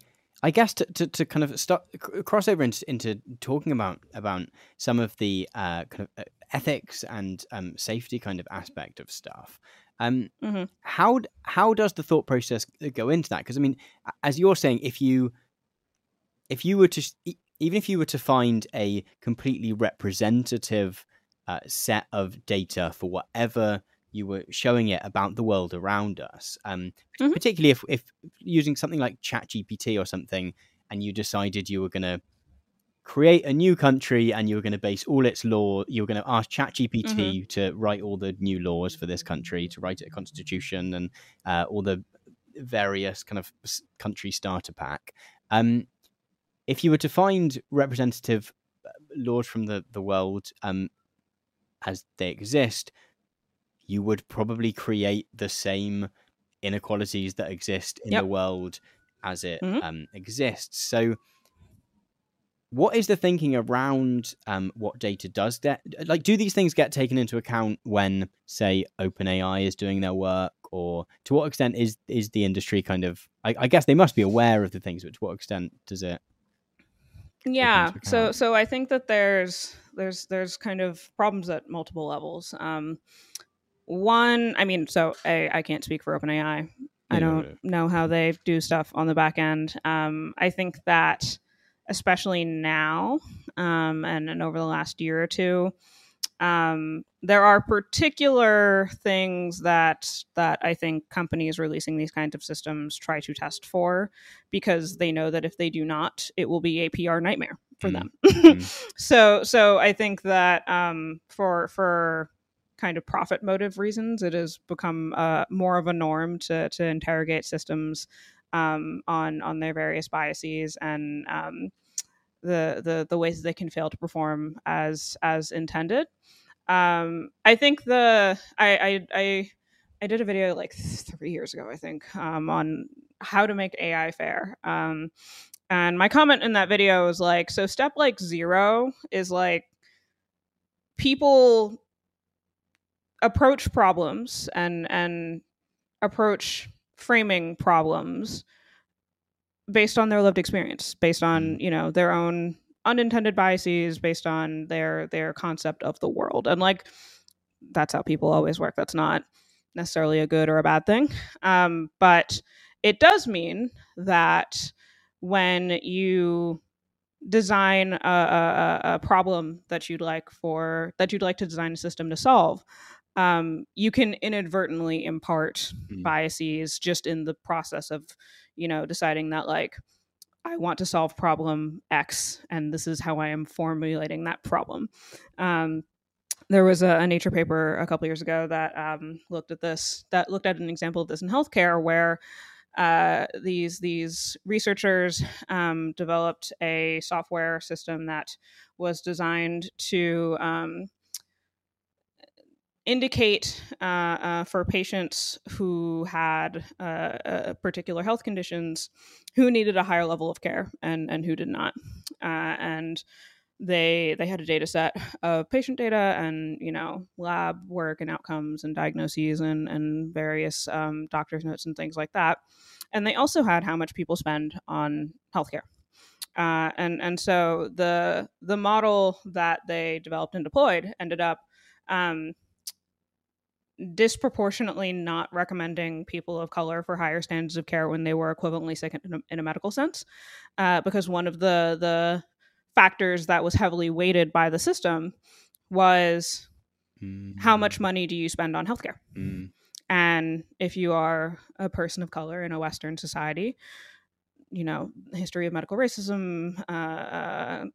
I guess to, to, to kind of start cross over into, into talking about about some of the uh, kind of uh, ethics and um, safety kind of aspect of stuff. Um, Mhm. How how does the thought process go into that? Because I mean, as you're saying, if you if you were to even if you were to find a completely representative uh, set of data for whatever you were showing it about the world around us, um, Mhm. particularly if, if using something like ChatGPT or something, and you decided you were going to create a new country and you were going to base all its law, you were going to ask ChatGPT to write all the new laws for this country, to write a constitution and uh, all the various kind of country starter pack. Um, if you were to find representative uh, laws from the, the world um, as they exist, you would probably create the same inequalities that exist in Yep. the world as it Mhm. um, exists. So, what is the thinking around um, what data does get? Like, do these things get taken into account when, say, OpenAI is doing their work, or to what extent is is the industry kind of? I, I guess they must be aware of the things, but to what extent does it? yeah so so i think that there's there's there's kind of problems at multiple levels um one i mean so i i can't speak for openai i don't know how they do stuff on the back end um i think that especially now um and, and over the last year or two um there are particular things that that i think companies releasing these kinds of systems try to test for because they know that if they do not it will be a pr nightmare for Mm. them [laughs] Mm. so so i think that um for for kind of profit motive reasons it has become uh, more of a norm to to interrogate systems um on on their various biases and um the the the ways that they can fail to perform as as intended. Um, I think the I, I I I did a video like three years ago, I think, um, on how to make AI fair. Um, and my comment in that video was like, so step like zero is like people approach problems and and approach framing problems based on their lived experience, based on mm. you know their own unintended biases, based on their their concept of the world, and like that's how people always work. That's not necessarily a good or a bad thing, um, but it does mean that when you design a, a, a, problem that you'd like for that you'd like to design a system to solve um, you can inadvertently impart mm-hmm. biases just in the process of you know deciding that like i want to solve problem x and this is how i am formulating that problem um, there was a, a, nature paper a couple years ago that um, looked at this that looked at an example of this in healthcare where uh, these these researchers um, developed a software system that was designed to um, indicate uh, uh, for patients who had uh, uh, particular health conditions who needed a higher level of care and and who did not. Uh, and they they had a data set of patient data and you know lab work and outcomes and diagnoses and and various um, doctor's notes and things like that. And they also had how much people spend on healthcare. Uh, and and so the the model that they developed and deployed ended up um, disproportionately not recommending people of color for higher standards of care when they were equivalently sick in a, in a medical sense, uh, because one of the the factors that was heavily weighted by the system was mm. how much money do you spend on healthcare? Mm. And if you are a person of color in a Western society, you know, history of medical racism, uh,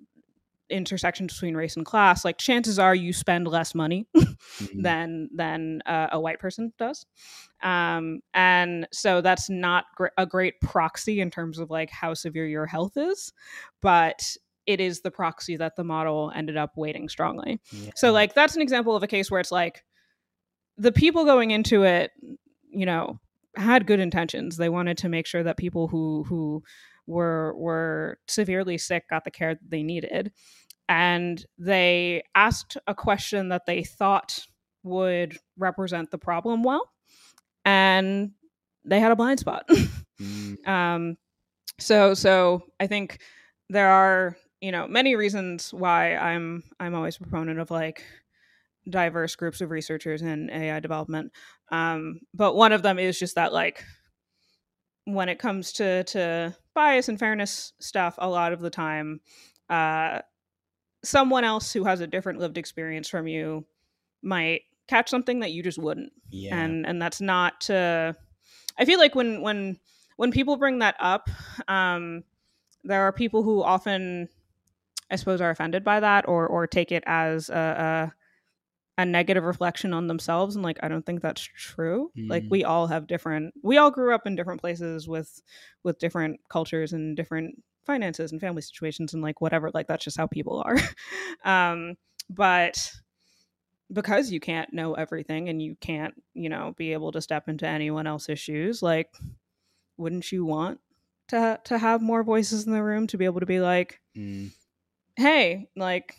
intersection between race and class, like chances are you spend less money [laughs] mm-hmm. than than uh, a white person does, um, and so that's not gr- a great proxy in terms of like how severe your health is, but it is the proxy that the model ended up weighting strongly. Yeah. So like that's an example of a case where it's like the people going into it, you know, had good intentions. They wanted to make sure that people who who were were severely sick got the care that they needed. And they asked a question that they thought would represent the problem well. And they had a blind spot. mm. [laughs] um, so so I think there are you know many reasons why i'm i'm always a proponent of like diverse groups of researchers in ai development um, but one of them is just that like when it comes to to bias and fairness stuff a lot of the time uh, someone else who has a different lived experience from you might catch something that you just wouldn't yeah. and and that's not to i feel like when when when people bring that up um there are people who often I suppose, are offended by that or or take it as a, a, a negative reflection on themselves. And like, I don't think that's true. Mm. Like, we all have different. We all grew up in different places with with different cultures and different finances and family situations and like whatever. Like, that's just how people are. [laughs] um, but because you can't know everything and you can't, you know, be able to step into anyone else's shoes, like, wouldn't you want to to have more voices in the room to be able to be like, mm hey, like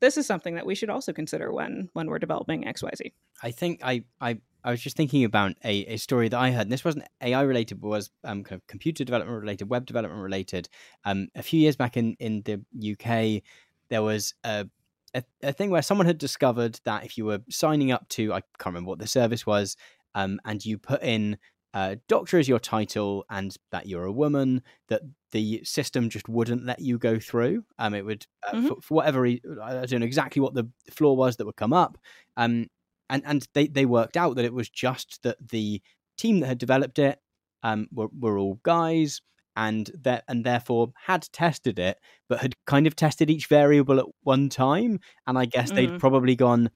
this is something that we should also consider when when we're developing XYZ. I think I I I was just thinking about a, a story that I heard, and this wasn't AI related, but was um, kind of computer development related, web development related. Um, a few years back in, in the UK, there was a, a, a thing where someone had discovered that if you were signing up to, I can't remember what the service was, um, and you put in uh, doctor as your title and that you're a woman, that the system just wouldn't let you go through. Um, it would, uh, mm-hmm. for, for, whatever reason, I don't know exactly what the flaw was that would come up. Um, and, and they, they worked out that it was just that the team that had developed it um, were, were all guys and that and therefore had tested it, but had kind of tested each variable at one time. And I guess mm. they'd probably gone,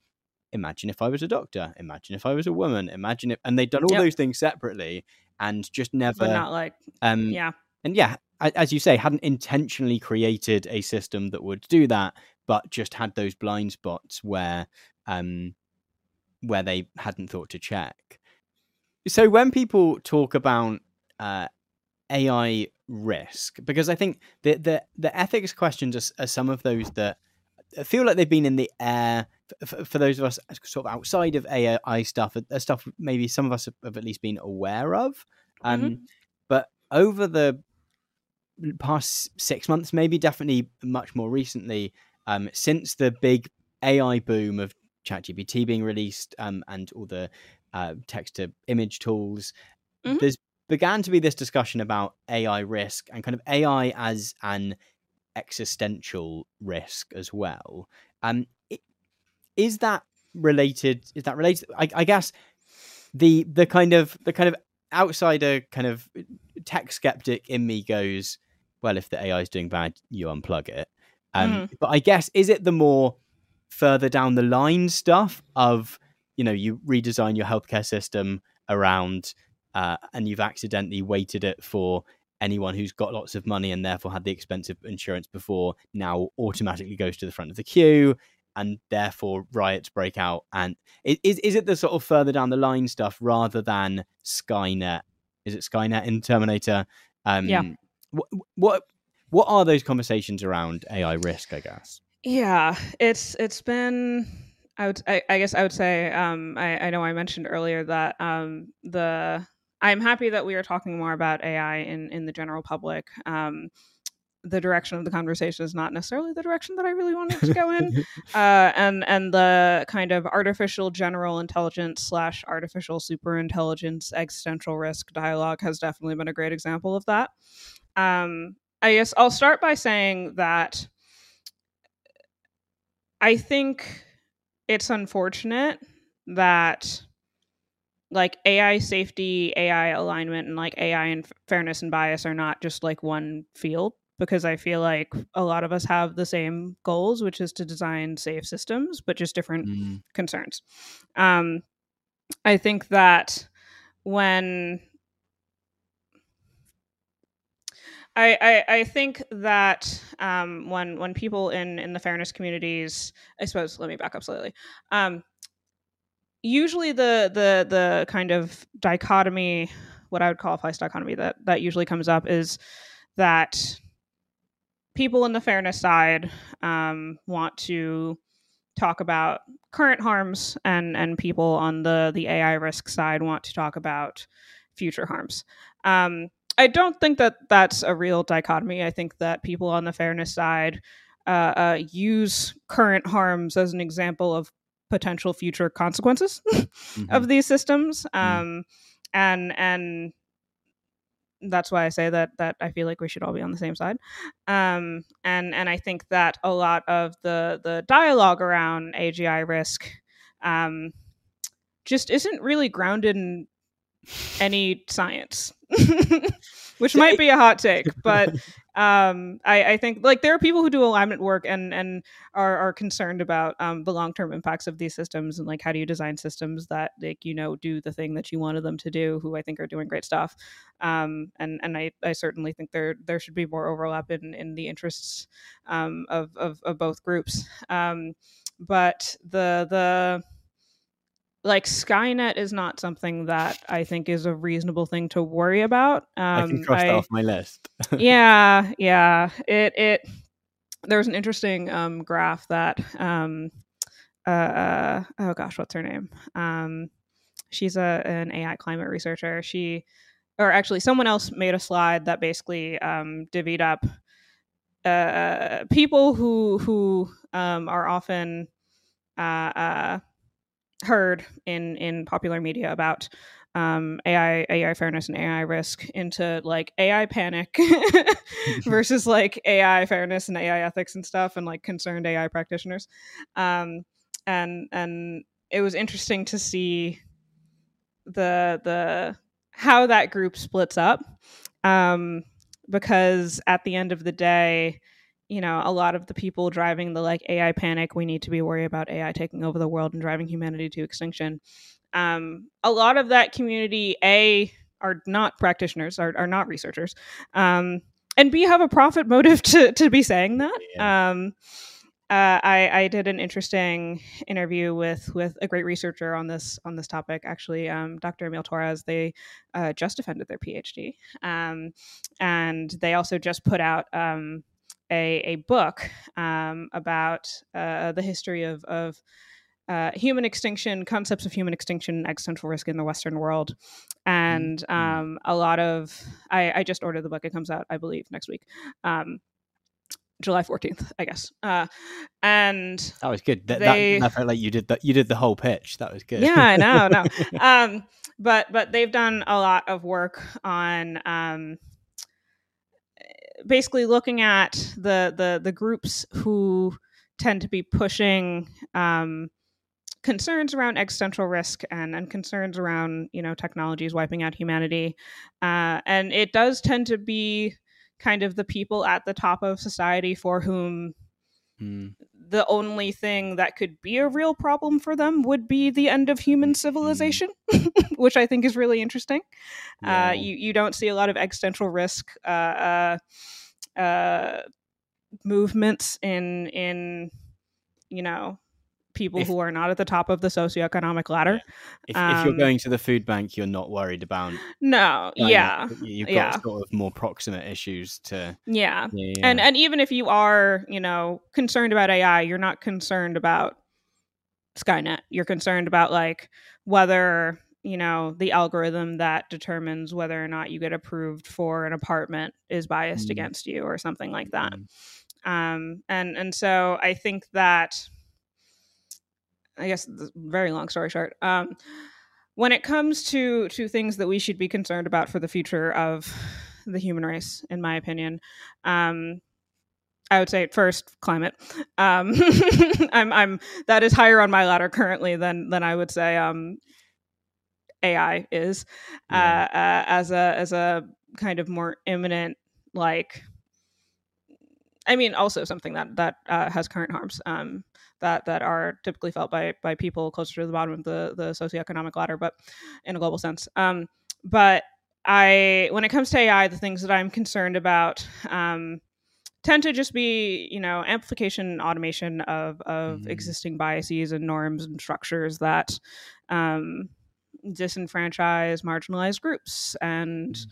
imagine if I was a doctor, imagine if I was a woman, imagine if, and they'd done all yep. those things separately and just never, but not like, um, yeah, and yeah, as you say, hadn't intentionally created a system that would do that, but just had those blind spots where um, where they hadn't thought to check. So when people talk about uh, AI risk, because I think the the, the ethics questions are, are, some of those that feel like they've been in the air for, for those of us sort of outside of AI stuff, uh, stuff maybe some of us have at least been aware of. Um, mm-hmm. But over the past six months, maybe definitely much more recently, um, since the big AI boom of ChatGPT being released um, and all the uh, text to image tools, mm-hmm. there's began to be this discussion about AI risk and kind of AI as an existential risk as well. Um, is that related? Is that related? I, I guess the the kind of the kind of outsider kind of tech skeptic in me goes, well, if the AI is doing bad, you unplug it. Um, mm. But I guess is it the more further down the line stuff of you know you redesign your healthcare system around uh, and you've accidentally weighted it for anyone who's got lots of money and therefore had the expensive insurance before now automatically goes to the front of the queue and therefore riots break out. And is is it the sort of further down the line stuff rather than skynet? Is it skynet in terminator? Um yeah. what what what are those conversations around ai risk i guess yeah, it's it's been. I would. I, I guess I would say. Um, I, I know I mentioned earlier that um, the. I'm happy that we are talking more about AI in in the general public. Um, the direction of the conversation is not necessarily the direction that I really wanted to go in, [laughs] uh, and and the kind of artificial general intelligence slash artificial super intelligence existential risk dialogue has definitely been a great example of that. Um, I guess I'll start by saying that I think it's unfortunate that like AI safety, AI alignment, and like AI and fairness and bias are not just like one field because I feel like a lot of us have the same goals, which is to design safe systems, but just different mm. concerns. Um, I think that when I, I, I think that um, when when people in in the fairness communities, I suppose, let me back up slightly. Um, usually, the the the kind of dichotomy, what I would call a place dichotomy, that that usually comes up is that people in the fairness side um, want to talk about current harms, and and people on the the AI risk side want to talk about future harms. Um, I don't think that that's a real dichotomy. I think that people on the fairness side uh, uh, use current harms as an example of potential future consequences [laughs] mm-hmm. of these systems, mm-hmm. um, mm. and and that's why I say that that I feel like we should all be on the same side. Um, and and I think that a lot of the the dialogue around AGI risk um, just isn't really grounded in any science, [laughs] which might be a hot take, [laughs] but um, I, I, think like there are people who do alignment work and and are, are concerned about um, the long term impacts of these systems and like how do you design systems that like you know do the thing that you wanted them to do, who I think are doing great stuff, um, and and I, I certainly think there there should be more overlap in in the interests um, of, of, of both groups, um, but the the like Skynet is not something that I think is a reasonable thing to worry about. Um, I can cross I, that off my list. [laughs] yeah, yeah. It it there's an interesting um, graph that um, uh, uh, oh gosh, what's her name? Um, she's a an AI climate researcher. She or actually someone else made a slide that basically um, divvied up uh, people who who um, are often uh, uh, heard in in popular media about um, AI AI fairness and AI risk into like AI panic [laughs] [laughs] versus like AI fairness and AI ethics and stuff and like concerned AI practitioners. Um, and and it was interesting to see the the how that group splits up um, because at the end of the day you know, a lot of the people driving the like AI panic, we need to be worried about AI taking over the world and driving humanity to extinction. Um, a lot of that community, A, are not practitioners, are, are not researchers, um, and b have a profit motive [laughs] to to be saying that yeah. um uh, I, I did an interesting interview with with a great researcher on this on this topic. Actually, um, Dr. Émile Torres. They uh, just defended their PhD, um, and they also just put out um, a a book um, about uh, the history of of uh, human extinction, concepts of human extinction, existential risk in the Western world, and mm-hmm. um, a lot of. I, I, just ordered the book; it comes out, I believe, next week. Um, July fourteenth, I guess. Uh, and that was good. That, they, that, felt like you did that. You did the whole pitch. That was good. Yeah, I know. No, [laughs] um, but but they've done a lot of work on um, basically looking at the the the groups who tend to be pushing um, concerns around existential risk and, and concerns around you know technologies wiping out humanity uh, and it does tend to be kind of the people at the top of society for whom mm. The only thing that could be a real problem for them would be the end of human hmm. civilization [laughs] which i think is really interesting uh, yeah. uh, you, you don't see a lot of existential risk uh, uh, uh movements in in you know people if, who are not at the top of the socioeconomic ladder. If, um, if, you're um, going to the food bank, you're not worried about. No, yeah, you've got yeah. sort of more proximate issues to. Yeah. yeah, and and even if you are, you know, concerned about AI, you're not concerned about Skynet. You're concerned about like whether you know the algorithm that determines whether or not you get approved for an apartment is biased mm. against you or something like that. Mm. Um, and and so I think that I guess very long story short. Um, when it comes to to things that we should be concerned about for the future of the human race, in my opinion, um, I would say first climate. Um, [laughs] I'm I'm that is higher on my ladder currently than than I would say um, AI is yeah. uh, uh, as a as a kind of more imminent like. I mean, also something that that uh, has current harms. Um, that that are typically felt by by people closer to the bottom of the the socioeconomic ladder, but in a global sense. Um, but I, when it comes to AI, the things that I'm concerned about um, tend to just be, you know, amplification, and automation of of mm-hmm. existing biases and norms and structures that um, disenfranchise marginalized groups and. Mm-hmm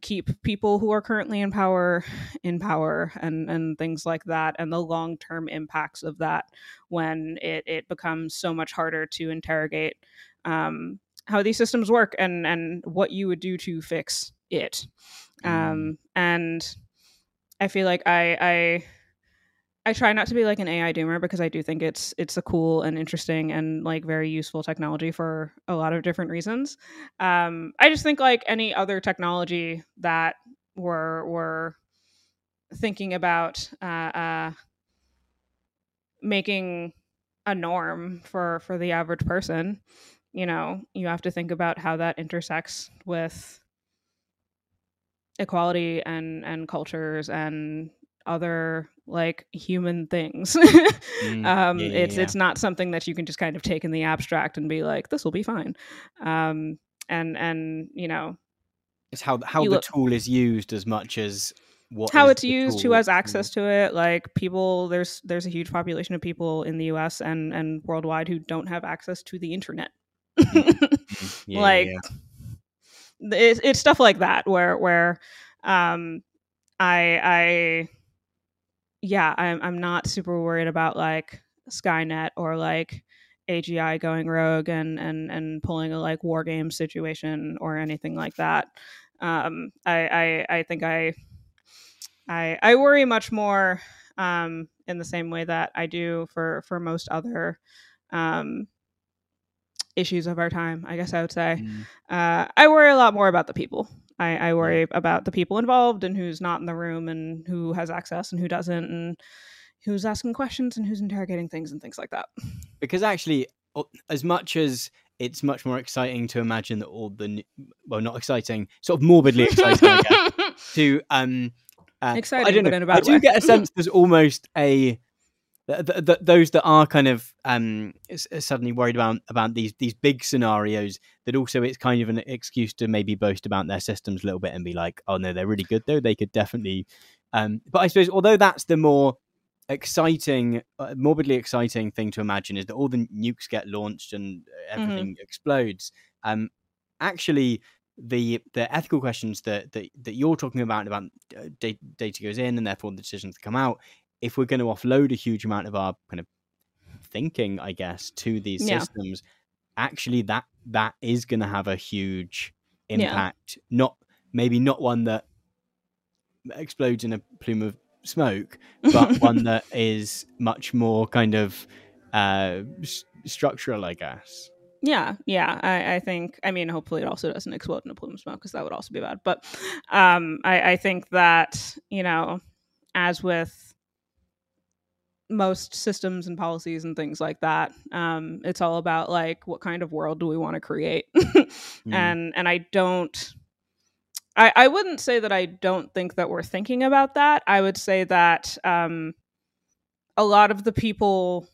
keep people who are currently in power in power and and things like that and the long-term impacts of that when it it becomes so much harder to interrogate um, how these systems work and and what you would do to fix it um, mm. and i feel like i i I try not to be like an AI doomer because I do think it's it's a cool and interesting and like very useful technology for a lot of different reasons. Um, I just think like any other technology that we're we're thinking about uh, uh, making a norm for for the average person, you know, you have to think about how that intersects with equality and and cultures and other like human things. [laughs] mm, um, yeah, yeah, it's yeah. it's not something that you can just kind of take in the abstract and be like, this will be fine. Um, and and you know, it's how how the look, tool is used as much as what how it's used, who has access to it. Like people, there's there's a huge population of people in the U.S. and and worldwide who don't have access to the internet. [laughs] Mm-hmm. like it's, it's stuff like that where where um I I yeah, I'm I'm not super worried about like Skynet or like AGI going rogue and and and pulling a like war game situation or anything like that. Um, I, I I think I I I worry much more um, in the same way that I do for for most other um, issues of our time. I guess I would say mm. uh, I worry a lot more about the people. I, I worry about the people involved and who's not in the room and who has access and who doesn't and who's asking questions and who's interrogating things and things like that. Because actually, as much as it's much more exciting to imagine that all the well, not exciting, sort of morbidly exciting [laughs] to um, uh, exciting, I don't know. I do way. get a sense there's almost a th- th- those that are kind of um, suddenly worried about about these these big scenarios that also it's kind of an excuse to maybe boast about their systems a little bit and be like oh no they're really good though they could definitely um, but i suppose although that's the more exciting uh, morbidly exciting thing to imagine is that all the nukes get launched and mm-hmm. everything mm-hmm. explodes um, actually the the ethical questions that that, that you're talking about about uh, data, data goes in and therefore the decisions come out if we're going to offload a huge amount of our kind of thinking, I guess, to these yeah. systems, actually that that is going to have a huge impact. Yeah. Not maybe not one that explodes in a plume of smoke, but [laughs] one that is much more kind of uh, s- structural, I guess. Yeah, yeah. I, I, think. I mean, hopefully, it also doesn't explode in a plume of smoke because that would also be bad. But um, I, I think that you know, as with most systems and policies and things like that. Um, it's all about like what kind of world do we want to create, [laughs] mm. and and I don't. I, I wouldn't say that I don't think that we're thinking about that. I would say that um, a lot of the people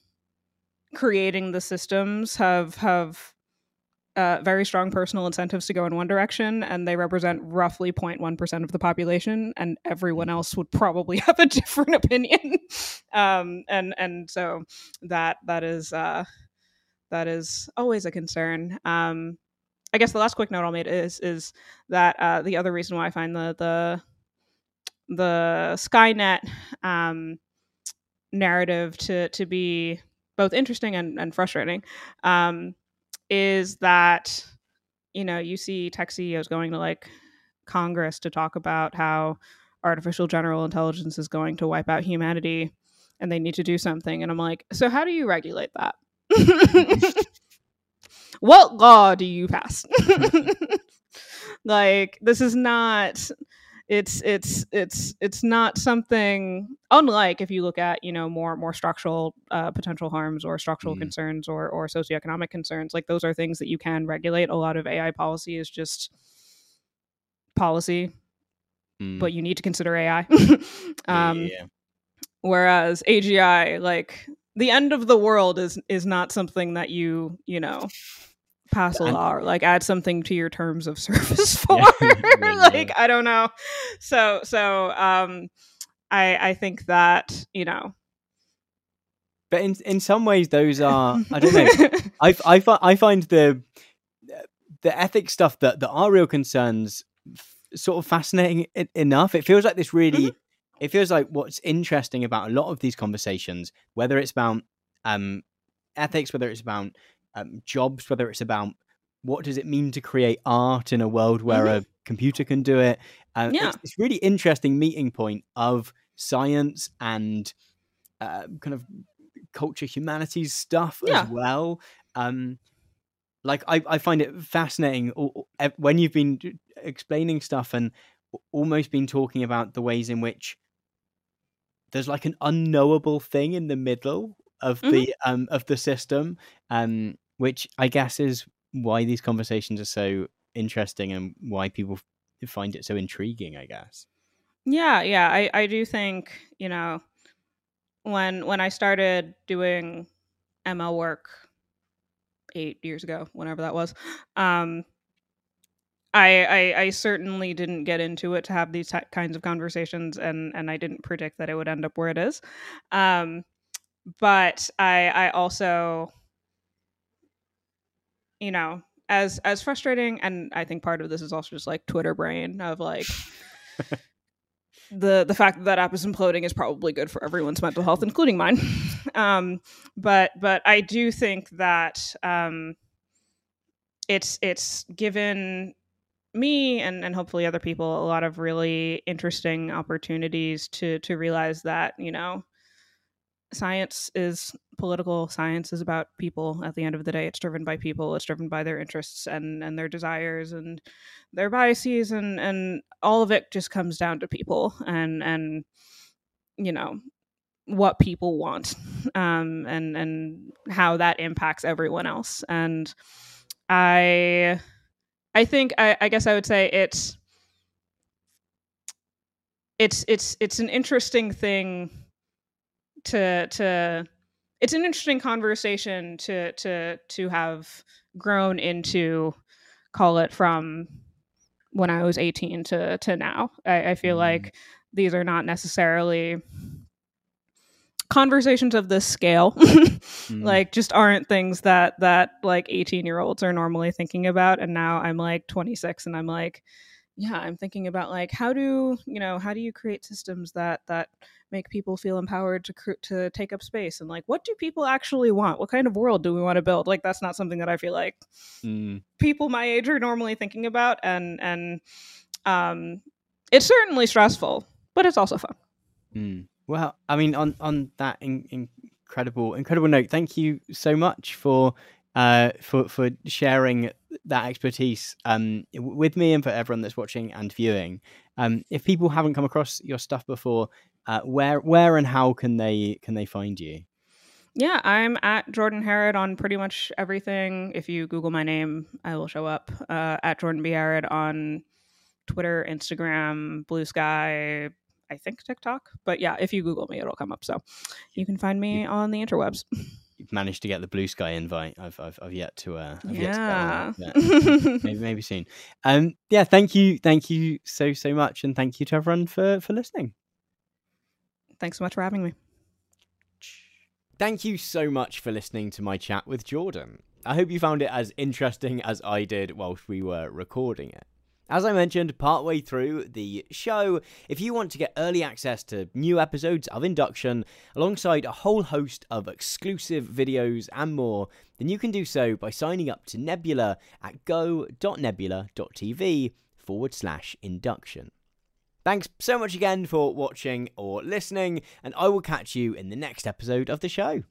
creating the systems have have uh, very strong personal incentives to go in one direction, and they represent roughly 0.1% of the population, and everyone else would probably [laughs] have a different opinion. [laughs] um, and and so that that is uh, that is always a concern. Um, I guess the last quick note I'll make is is that uh, the other reason why I find the the the Skynet um, narrative to to be both interesting and, and frustrating um, is that you know you see tech CEOs going to like Congress to talk about how artificial general intelligence is going to wipe out humanity and they need to do something. And I'm like so how do you regulate that? [laughs] What law do you pass? [laughs] Like this is not it's it's it's it's not something unlike if you look at you know more more structural uh, potential harms or structural mm. concerns or or socioeconomic concerns like those are things that you can regulate a lot of ai policy is just policy mm. but you need to consider ai [laughs] um, yeah. whereas agi like the end of the world is is not something that you you know pass a law or like add something to your terms of [laughs] service [laughs] for. [laughs] Yeah, like i don't know. So so um i i think that you know. But in in some ways those are i don't know. I i, I find the the ethics stuff that that are real concerns sort of fascinating enough. It feels like this really mm-hmm. it feels like what's interesting about a lot of these conversations whether it's about um ethics whether it's about um, jobs, whether it's about what does it mean to create art in a world where mm-hmm. a computer can do it. Uh, yeah. it's, it's really interesting meeting point of science and uh, kind of culture humanities stuff yeah. as well. Um, like I, I find it fascinating when you've been explaining stuff and almost been talking about the ways in which there's like an unknowable thing in the middle of mm-hmm. the um of the system um which I guess is why these conversations are so interesting and why people find it so intriguing. I guess. Yeah, yeah, I I do think you know when when I started doing ML work eight years ago, whenever that was. Um, I, I, I certainly didn't get into it to have these t- kinds of conversations, and and I didn't predict that it would end up where it is. Um, but I I also you know, as as frustrating and I think part of this is also just like Twitter brain of like [laughs] the the fact that that app is imploding is probably good for everyone's mental health, including mine. [laughs] um, but but I do think that um, it's it's given me and and hopefully other people a lot of really interesting opportunities to to realize that you know science is political science is about people. At the end of the day it's driven by people it's driven by their interests and and their desires and their biases and and all of it just comes down to people and and you know what people want um and and how that impacts everyone else. And i i think i i guess i would say it's it's it's it's an interesting thing to to it's an interesting conversation to to to have grown into call it from when I was 18 to to now. I, I feel mm. like these are not necessarily conversations of this scale [laughs] mm. like just aren't things that that like 18 year olds are normally thinking about and now i'm like 26 and i'm like yeah i'm thinking about like how do you know how do you create systems that that make people feel empowered to cr- to take up space and like what do people actually want what kind of world do we want to build like that's not something that i feel like mm. people my age are normally thinking about and and um it's certainly stressful but it's also fun mm. well i mean on on that in, incredible incredible note thank you so much for uh, for for sharing that expertise um, with me and for everyone that's watching and viewing. Um, if people haven't come across your stuff before, uh, where where and how can they can they find you? Yeah, I'm at Jordan Harrod on pretty much everything. If you Google my name, I will show up. Uh, at Jordan B Harrod on Twitter, Instagram, Blue Sky, I think TikTok. But yeah, if you Google me, it'll come up. So you can find me on the interwebs. You've managed to get the blue sky invite. I've I've, I've yet to uh I've yeah. Yet to [laughs] maybe maybe soon. Um yeah, thank you, thank you so so much, and thank you to everyone for for listening. Thanks so much for having me. Thank you so much for listening to my chat with Jordan. I hope you found it as interesting as I did whilst we were recording it. As I mentioned partway through the show, if you want to get early access to new episodes of Induction alongside a whole host of exclusive videos and more, then you can do so by signing up to Nebula at go.nebula.tv forward slash induction. Thanks so much again for watching or listening, and I will catch you in the next episode of the show.